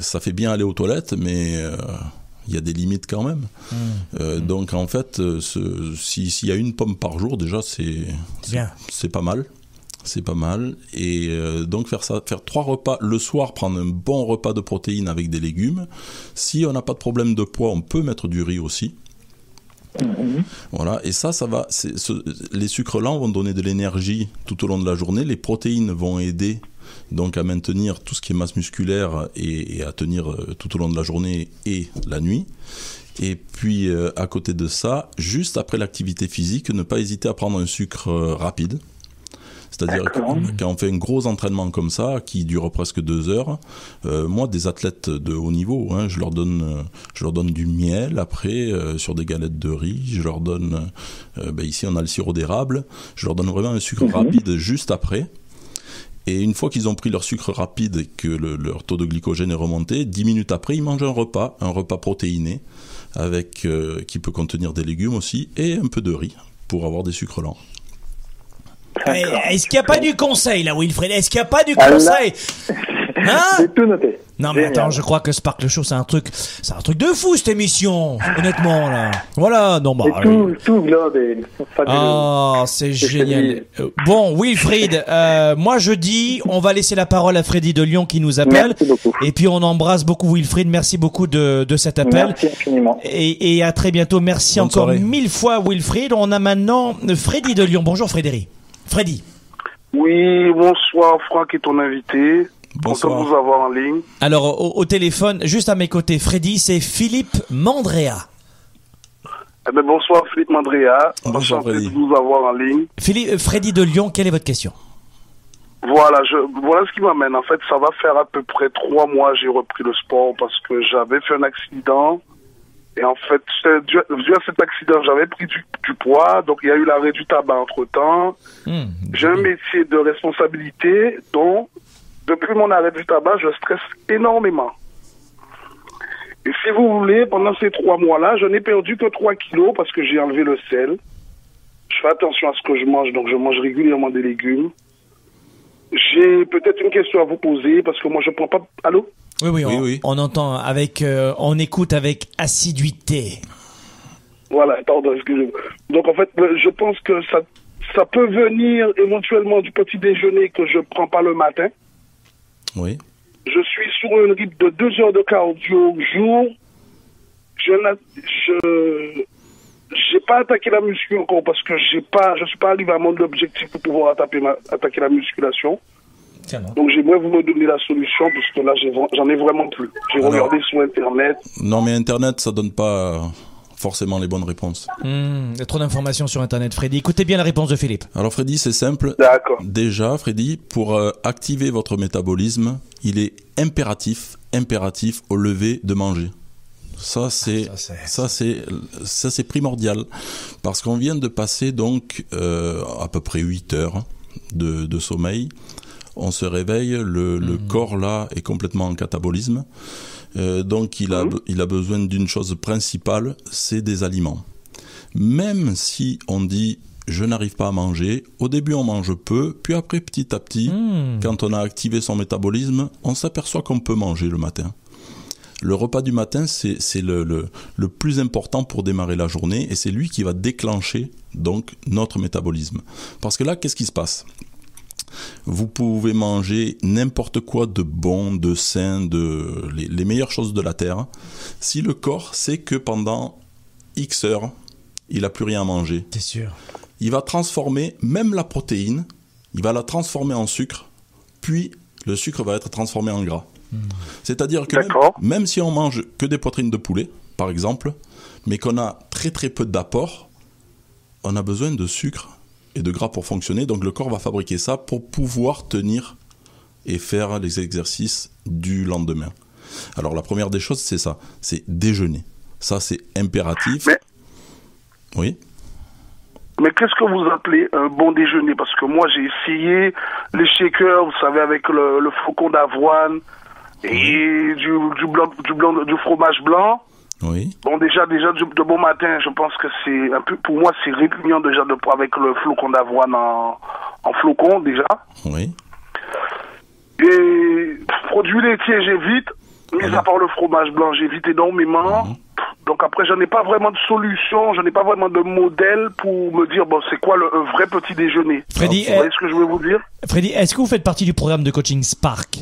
ça fait bien aller aux toilettes, mais il y a des limites quand même. Mmh. Euh, mmh. Donc en fait, euh, s'il y a une pomme par jour, déjà c'est c'est pas mal. C'est pas mal. Et euh, donc faire ça, faire trois repas le soir, prendre un bon repas de protéines avec des légumes. Si on n'a pas de problème de poids, on peut mettre du riz aussi. Mmh. Voilà, et ça, ça va. les sucres lents vont donner de l'énergie tout au long de la journée. Les protéines vont aider donc à maintenir tout ce qui est masse musculaire et, à tenir euh, tout au long de la journée et la nuit. Et puis euh, à côté de ça, juste après l'activité physique, ne pas hésiter à prendre un sucre euh, rapide. C'est-à-dire quand on fait un gros entraînement comme ça, qui dure presque deux heures, moi, des athlètes de haut niveau, hein, je, leur donne, je leur donne du miel après sur des galettes de riz, je leur donne, ben ici on a le sirop d'érable, je leur donne vraiment un sucre mhm. rapide juste après. Et une fois qu'ils ont pris leur sucre rapide et que leur taux de glycogène est remonté, 10 minutes après, ils mangent un repas, un repas protéiné, avec, euh, qui peut contenir des légumes aussi, et un peu de riz, pour avoir des sucres lents. Est-ce qu'il n'y a pas du conseil là, Wilfred? Est-ce qu'il n'y a pas du ah, conseil? Hein? Tout noté. Non mais attends, je crois que Sparkle Show c'est un truc, c'est un truc de fou cette émission, honnêtement là. Voilà, non bah. Tout, tout globe Ah, c'est génial. Euh, bon, Wilfried, euh, moi je dis, on va laisser la parole à Freddy de Lyon qui nous appelle. Et puis on embrasse beaucoup Wilfried. Merci beaucoup de, de cet appel. Merci infiniment. Et, et à très bientôt. Merci encore mille fois Wilfried. On a maintenant Freddy de Lyon. Bonjour Frédéric. Freddy. Oui, bonsoir Franck et ton invité. Bonsoir. Content de vous avoir en ligne. Alors, au, téléphone, juste à mes côtés, Freddy, c'est Philippe Mandrea. Eh ben, bonsoir Philippe Mandrea. Bonsoir Freddy. de vous avoir en ligne. Philippe, euh, Freddy de Lyon, quelle est votre question? Voilà, je, voilà ce qui m'amène. En fait, ça va faire à peu près trois mois j'ai repris le sport parce que j'avais fait un accident. Et en fait, dû, à cet accident, j'avais pris du, poids. Donc, il y a eu l'arrêt du tabac entre-temps. Hmm, j'ai un métier de responsabilité dont depuis mon arrêt du tabac, je stresse énormément. Et si vous voulez, pendant ces trois mois-là, je n'ai perdu que 3 kilos parce que j'ai enlevé le sel. Je fais attention à ce que je mange, donc je mange régulièrement des légumes. J'ai peut-être une question à vous poser parce que moi je prends pas. Allô? Oui, oui, on, oui, on entend avec, euh, on écoute avec assiduité. Voilà, pardon, excusez-moi. Donc en fait, je pense que ça, ça peut venir éventuellement du petit déjeuner que je prends pas le matin. Oui. Je suis sur un rythme de deux heures de cardio au jour. Je je j'ai pas attaqué la muscu encore parce que j'ai pas, je suis pas arrivé à mon objectif pour pouvoir attaquer, attaquer la musculation. Donc j'aimerais vous me donner la solution parce que là j'en ai, vraiment plus. J'ai regardé sur internet. Non mais internet ça donne pas forcément les bonnes réponses. Hmm, il y a trop d'informations sur Internet, Freddy. Écoutez bien la réponse de Philippe. Alors Freddy, c'est simple. D'accord. Déjà, Freddy, pour euh, activer votre métabolisme, il est impératif, impératif au lever de manger. Ça c'est ça c'est ça c'est primordial parce qu'on vient de passer donc euh, à peu près 8 heures de, sommeil. On se réveille, le, le hmm. corps là est complètement en catabolisme. Euh, donc il a, Mhm. il a besoin d'une chose principale, c'est des aliments. Même si on dit je n'arrive pas à manger, au début on mange peu, puis après petit à petit, quand on a activé son métabolisme, on s'aperçoit qu'on peut manger le matin. Le repas du matin, c'est c'est le, le, le plus important pour démarrer la journée et c'est lui qui va déclencher donc notre métabolisme. Parce que là, qu'est-ce qui se passe? Vous pouvez manger n'importe quoi de bon, de sain, de les, les meilleures choses de la terre. Si le corps sait que pendant X heures, il a plus rien à manger, C'est sûr. il va transformer même la protéine, il va la transformer en sucre, puis le sucre va être transformé en gras. C'est-à-dire que même, même si on mange que des poitrines de poulet, par exemple, mais qu'on a très très peu d'apport, on a besoin de sucre et de gras pour fonctionner. Donc le corps va fabriquer ça pour pouvoir tenir et faire les exercices du lendemain. Alors la première des choses, c'est ça, c'est déjeuner. Ça, c'est impératif. Mais- Oui. Mais qu'est-ce que vous appelez un bon déjeuner? Parce que moi, j'ai essayé les shakers, vous savez, avec le, le flocon d'avoine et du, du, blanc, du, blanc, du fromage blanc. Oui. Bon, déjà, déjà de bon matin, je pense que c'est un peu, pour moi, c'est répugnant déjà de avec le flocon d'avoine en, en flocon déjà. Oui. Et produits laitiers, j'évite. Mis Mhm. à part le fromage blanc, j'évite énormément. Donc après, je n'ai pas vraiment de solution, je n'ai pas vraiment de modèle pour me dire, bon, c'est quoi le un vrai petit déjeuner Freddy, Vous voyez ce que je veux vous dire? Freddy, est-ce que vous faites partie du programme de coaching Spark?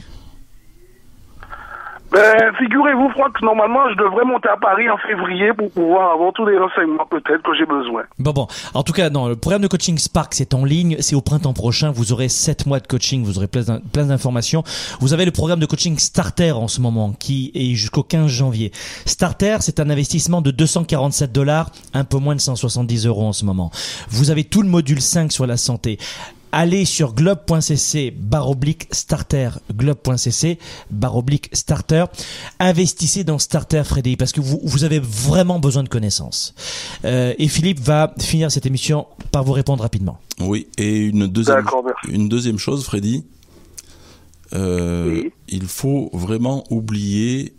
Ben, figurez-vous, Franck, normalement, je devrais monter à Paris en février pour pouvoir avoir tous les renseignements peut-être que j'ai besoin. Bon, bon. En tout cas, non, le programme de coaching Spark, c'est en ligne. C'est au printemps prochain. Vous aurez 7 mois de coaching. Vous aurez plein d'informations. Vous avez le programme de coaching Starter en ce moment, qui est jusqu'au 15 janvier. Starter, c'est un investissement de 247 dollars, un peu moins de 170 euros en ce moment. Vous avez tout le module 5 sur la santé. Allez sur globe.cc barre oblique starter globe.cc barre oblique starter. Investissez dans starter Freddy parce que vous, vous avez vraiment besoin de connaissances. Euh, et Philippe va finir cette émission par vous répondre rapidement. Oui, et une deuxième, une chose, Freddy, euh, Oui. il faut vraiment oublier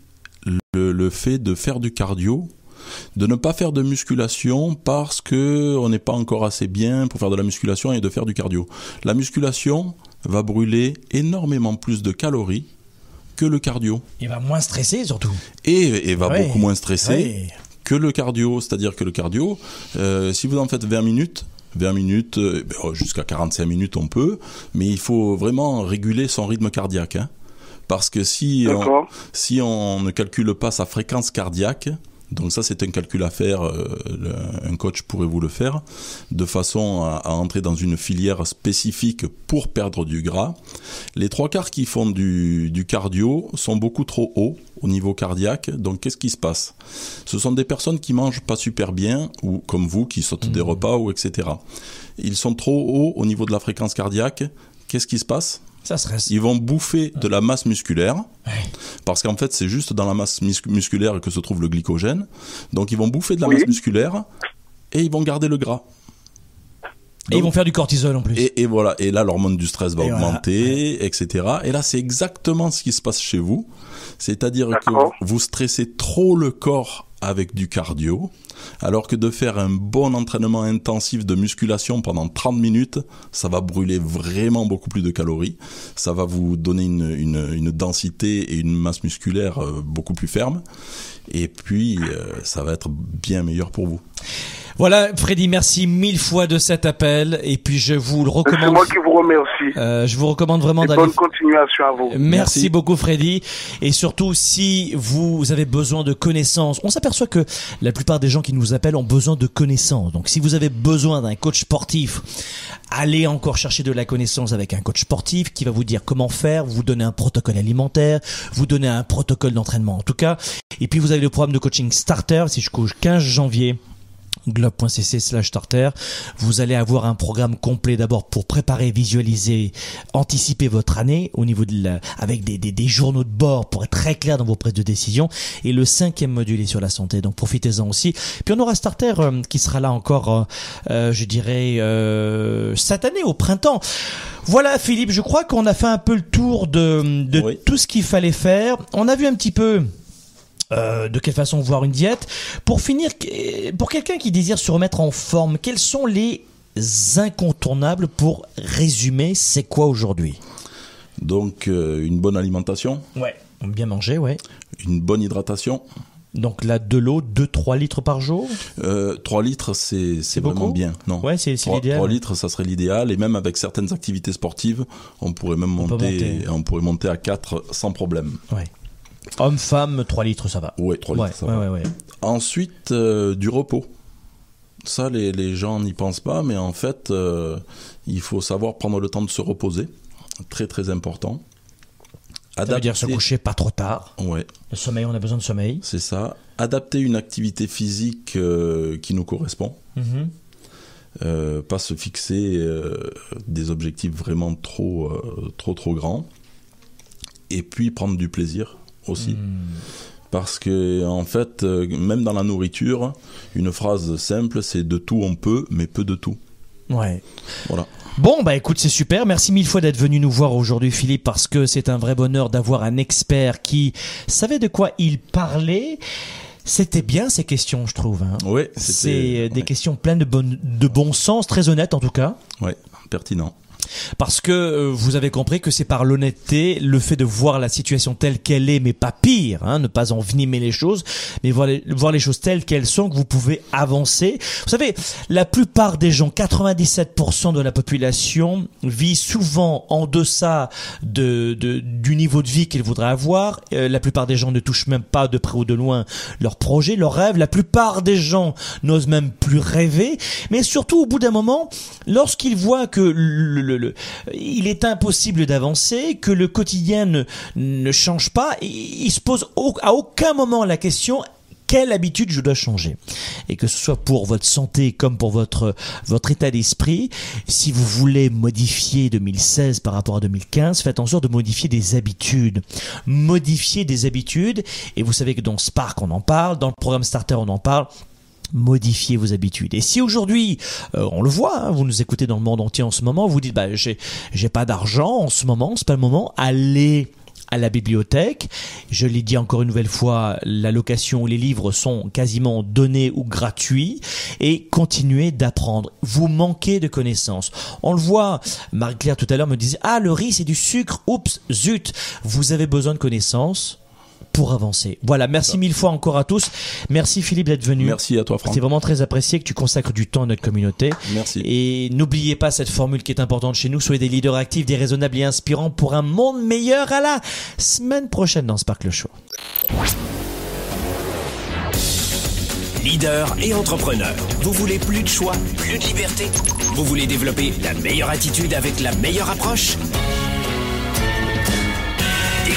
le, le fait de faire du cardio, de ne pas faire de musculation parce que on n'est pas encore assez bien pour faire de la musculation et de faire du cardio. La musculation va brûler énormément plus de calories que le cardio il va moins stresser surtout et, et va Ouais. beaucoup moins stresser Oui. que le cardio. C'est-à-dire que le cardio, euh, si vous en faites 20 minutes, 20 minutes, euh, ben, oh, jusqu'à 45 minutes on peut, mais il faut vraiment réguler son rythme cardiaque. hein. Parce que si on, D'accord si on ne calcule pas sa fréquence cardiaque, donc ça c'est un calcul à faire, euh, un coach pourrait vous le faire, de façon à, à entrer dans une filière spécifique pour perdre du gras. Les trois quarts qui font du, du cardio sont beaucoup trop hauts au niveau cardiaque, donc qu'est-ce qui se passe? Ce sont des personnes qui mangent pas super bien, ou comme vous, qui sautent des repas, ou etc. Ils sont trop hauts au niveau de la fréquence cardiaque, qu'est-ce qui se passe? Ça stresse. Ils vont bouffer de la masse musculaire, parce qu'en fait c'est juste dans la masse mus- musculaire que se trouve le glycogène. Donc ils vont bouffer de la Oui. masse musculaire et ils vont garder le gras. et ils vont faire du cortisol en plus. Et, et voilà, et là l'hormone du stress va Et voilà, augmenter, etc. Et là c'est exactement ce qui se passe chez vous, c'est-à-dire que vous stressez trop le corps avec du cardio, alors que de faire un bon entraînement intensif de musculation pendant 30 minutes, ça va brûler vraiment beaucoup plus de calories, ça va vous donner une, densité et une masse musculaire euh, beaucoup plus ferme, et puis euh, ça va être bien meilleur pour vous. voilà Freddy merci mille fois de cet appel et puis je vous le C'est recommande moi qui vous remercie. euh, je vous recommande vraiment d'aller bonne continuation à vous. Merci, Merci. beaucoup Freddy. Et surtout, si vous avez besoin de connaissances, on s'aperçoit que la plupart des gens qui nous appellent ont besoin de connaissances. Donc si vous avez besoin d'un coach sportif, allez encore chercher de la connaissance avec un coach sportif qui va vous dire comment faire, vous donner un protocole alimentaire, vous donner un protocole d'entraînement en tout cas. Et puis vous avez le programme de coaching Starter, c'est jusqu'au 15 janvier globe.cc slash starter. Vous allez avoir un programme complet d'abord pour préparer, visualiser, anticiper votre année au niveau de la, avec des, des, des journaux de bord pour être très clair dans vos prises de décision. Et le cinquième module est sur la santé, donc profitez-en aussi. Puis on aura Starter euh, qui sera là encore, euh, euh, je dirais, euh, cette année au printemps. Voilà Philippe, je crois qu'on a fait un peu le tour de, de Oui. tout ce qu'il fallait faire. On a vu un petit peu de quelle façon voir une diète. Pour finir, pour quelqu'un qui désire se remettre en forme, quels sont les incontournables pour résumer C'est quoi aujourd'hui? Donc une bonne alimentation. Ouais, bien manger, ouais. Une bonne hydratation. Donc là, de l'eau, 2-3 litres par jour? Euh, 3 litres, c'est vraiment bien. Non. Ouais, c'est l'idéal. 3 litres, ça serait l'idéal. Et même avec certaines activités sportives, on pourrait même monter, monter. On pourrait monter à 4 sans problème. Ouais. Homme, femme, 3 litres, ça va. Oui, 3 litres, ça va. Ensuite, euh, du repos. Ça, les, les gens n'y pensent pas, mais en fait, euh, il faut savoir prendre le temps de se reposer. Très, très important. Ça veut dire se coucher pas trop tard. Ouais. Le sommeil, on a besoin de sommeil. C'est ça. Adapter une activité physique euh, qui nous correspond. Mm-hmm. Euh, pas se fixer euh, des objectifs vraiment trop, trop, trop grands. Et puis prendre du plaisir aussi. Mm. Parce que, en fait, même dans la nourriture, une phrase simple, c'est de tout on peut, mais peu de tout. Ouais. Voilà. Bon, bah écoute, c'est super. Merci mille fois d'être venu nous voir aujourd'hui, Philippe, parce que c'est un vrai bonheur d'avoir un expert qui savait de quoi il parlait. C'était bien ces questions, je trouve. Hein. Oui, c'est des questions pleines de bon, de bon sens, très honnêtes en tout cas. Oui, pertinent parce que euh, vous avez compris que c'est par l'honnêteté, le fait de voir la situation telle qu'elle est, mais pas pire, hein, ne pas envenimer les choses, mais voir les, voir les choses telles qu'elles sont, que vous pouvez avancer. Vous savez, la plupart des gens, 97% de la population, vit souvent en deçà de, de du niveau de vie qu'ils voudraient avoir. Euh, la plupart des gens ne touchent même pas de près ou de loin leurs projets, leurs rêves. La plupart des gens n'osent même plus rêver. Mais surtout, au bout d'un moment, lorsqu'ils voient que le il est impossible d'avancer, que le quotidien ne, change pas. Il, se pose à aucun moment la question quelle habitude je dois changer? Et que ce soit pour votre santé comme pour votre votre état d'esprit si vous voulez modifier 2016 par rapport à 2015 faites en sorte de modifier des habitudes. Modifier des habitudes et vous savez que dans Spark on en parle dans le programme Starter on en parle modifier vos habitudes. Et si aujourd'hui, euh, on le voit, hein, vous nous écoutez dans le monde entier en ce moment, vous dites bah j'ai j'ai pas d'argent en ce moment, c'est pas le moment, allez à la bibliothèque. Je l'ai dit encore une nouvelle fois, la location, les livres sont quasiment donnés ou gratuits et continuez d'apprendre. Vous manquez de connaissances. On le voit, Marie-Claire tout à l'heure me disait, ah, le riz c'est du sucre, oups, zut. Vous avez besoin de connaissances pour avancer. Voilà, merci mille fois encore à tous. Merci Philippe d'être venu. Merci à toi Franck. C'est vraiment très apprécié que tu consacres du temps à notre communauté. Merci. Et n'oubliez pas cette formule qui est importante chez nous, soyez des leaders actifs, déraisonnables et inspirants pour un monde meilleur à la semaine prochaine dans Sparkle Show. Leader et entrepreneur. Vous voulez plus de choix, plus de liberté? Vous voulez développer la meilleure attitude avec la meilleure approche?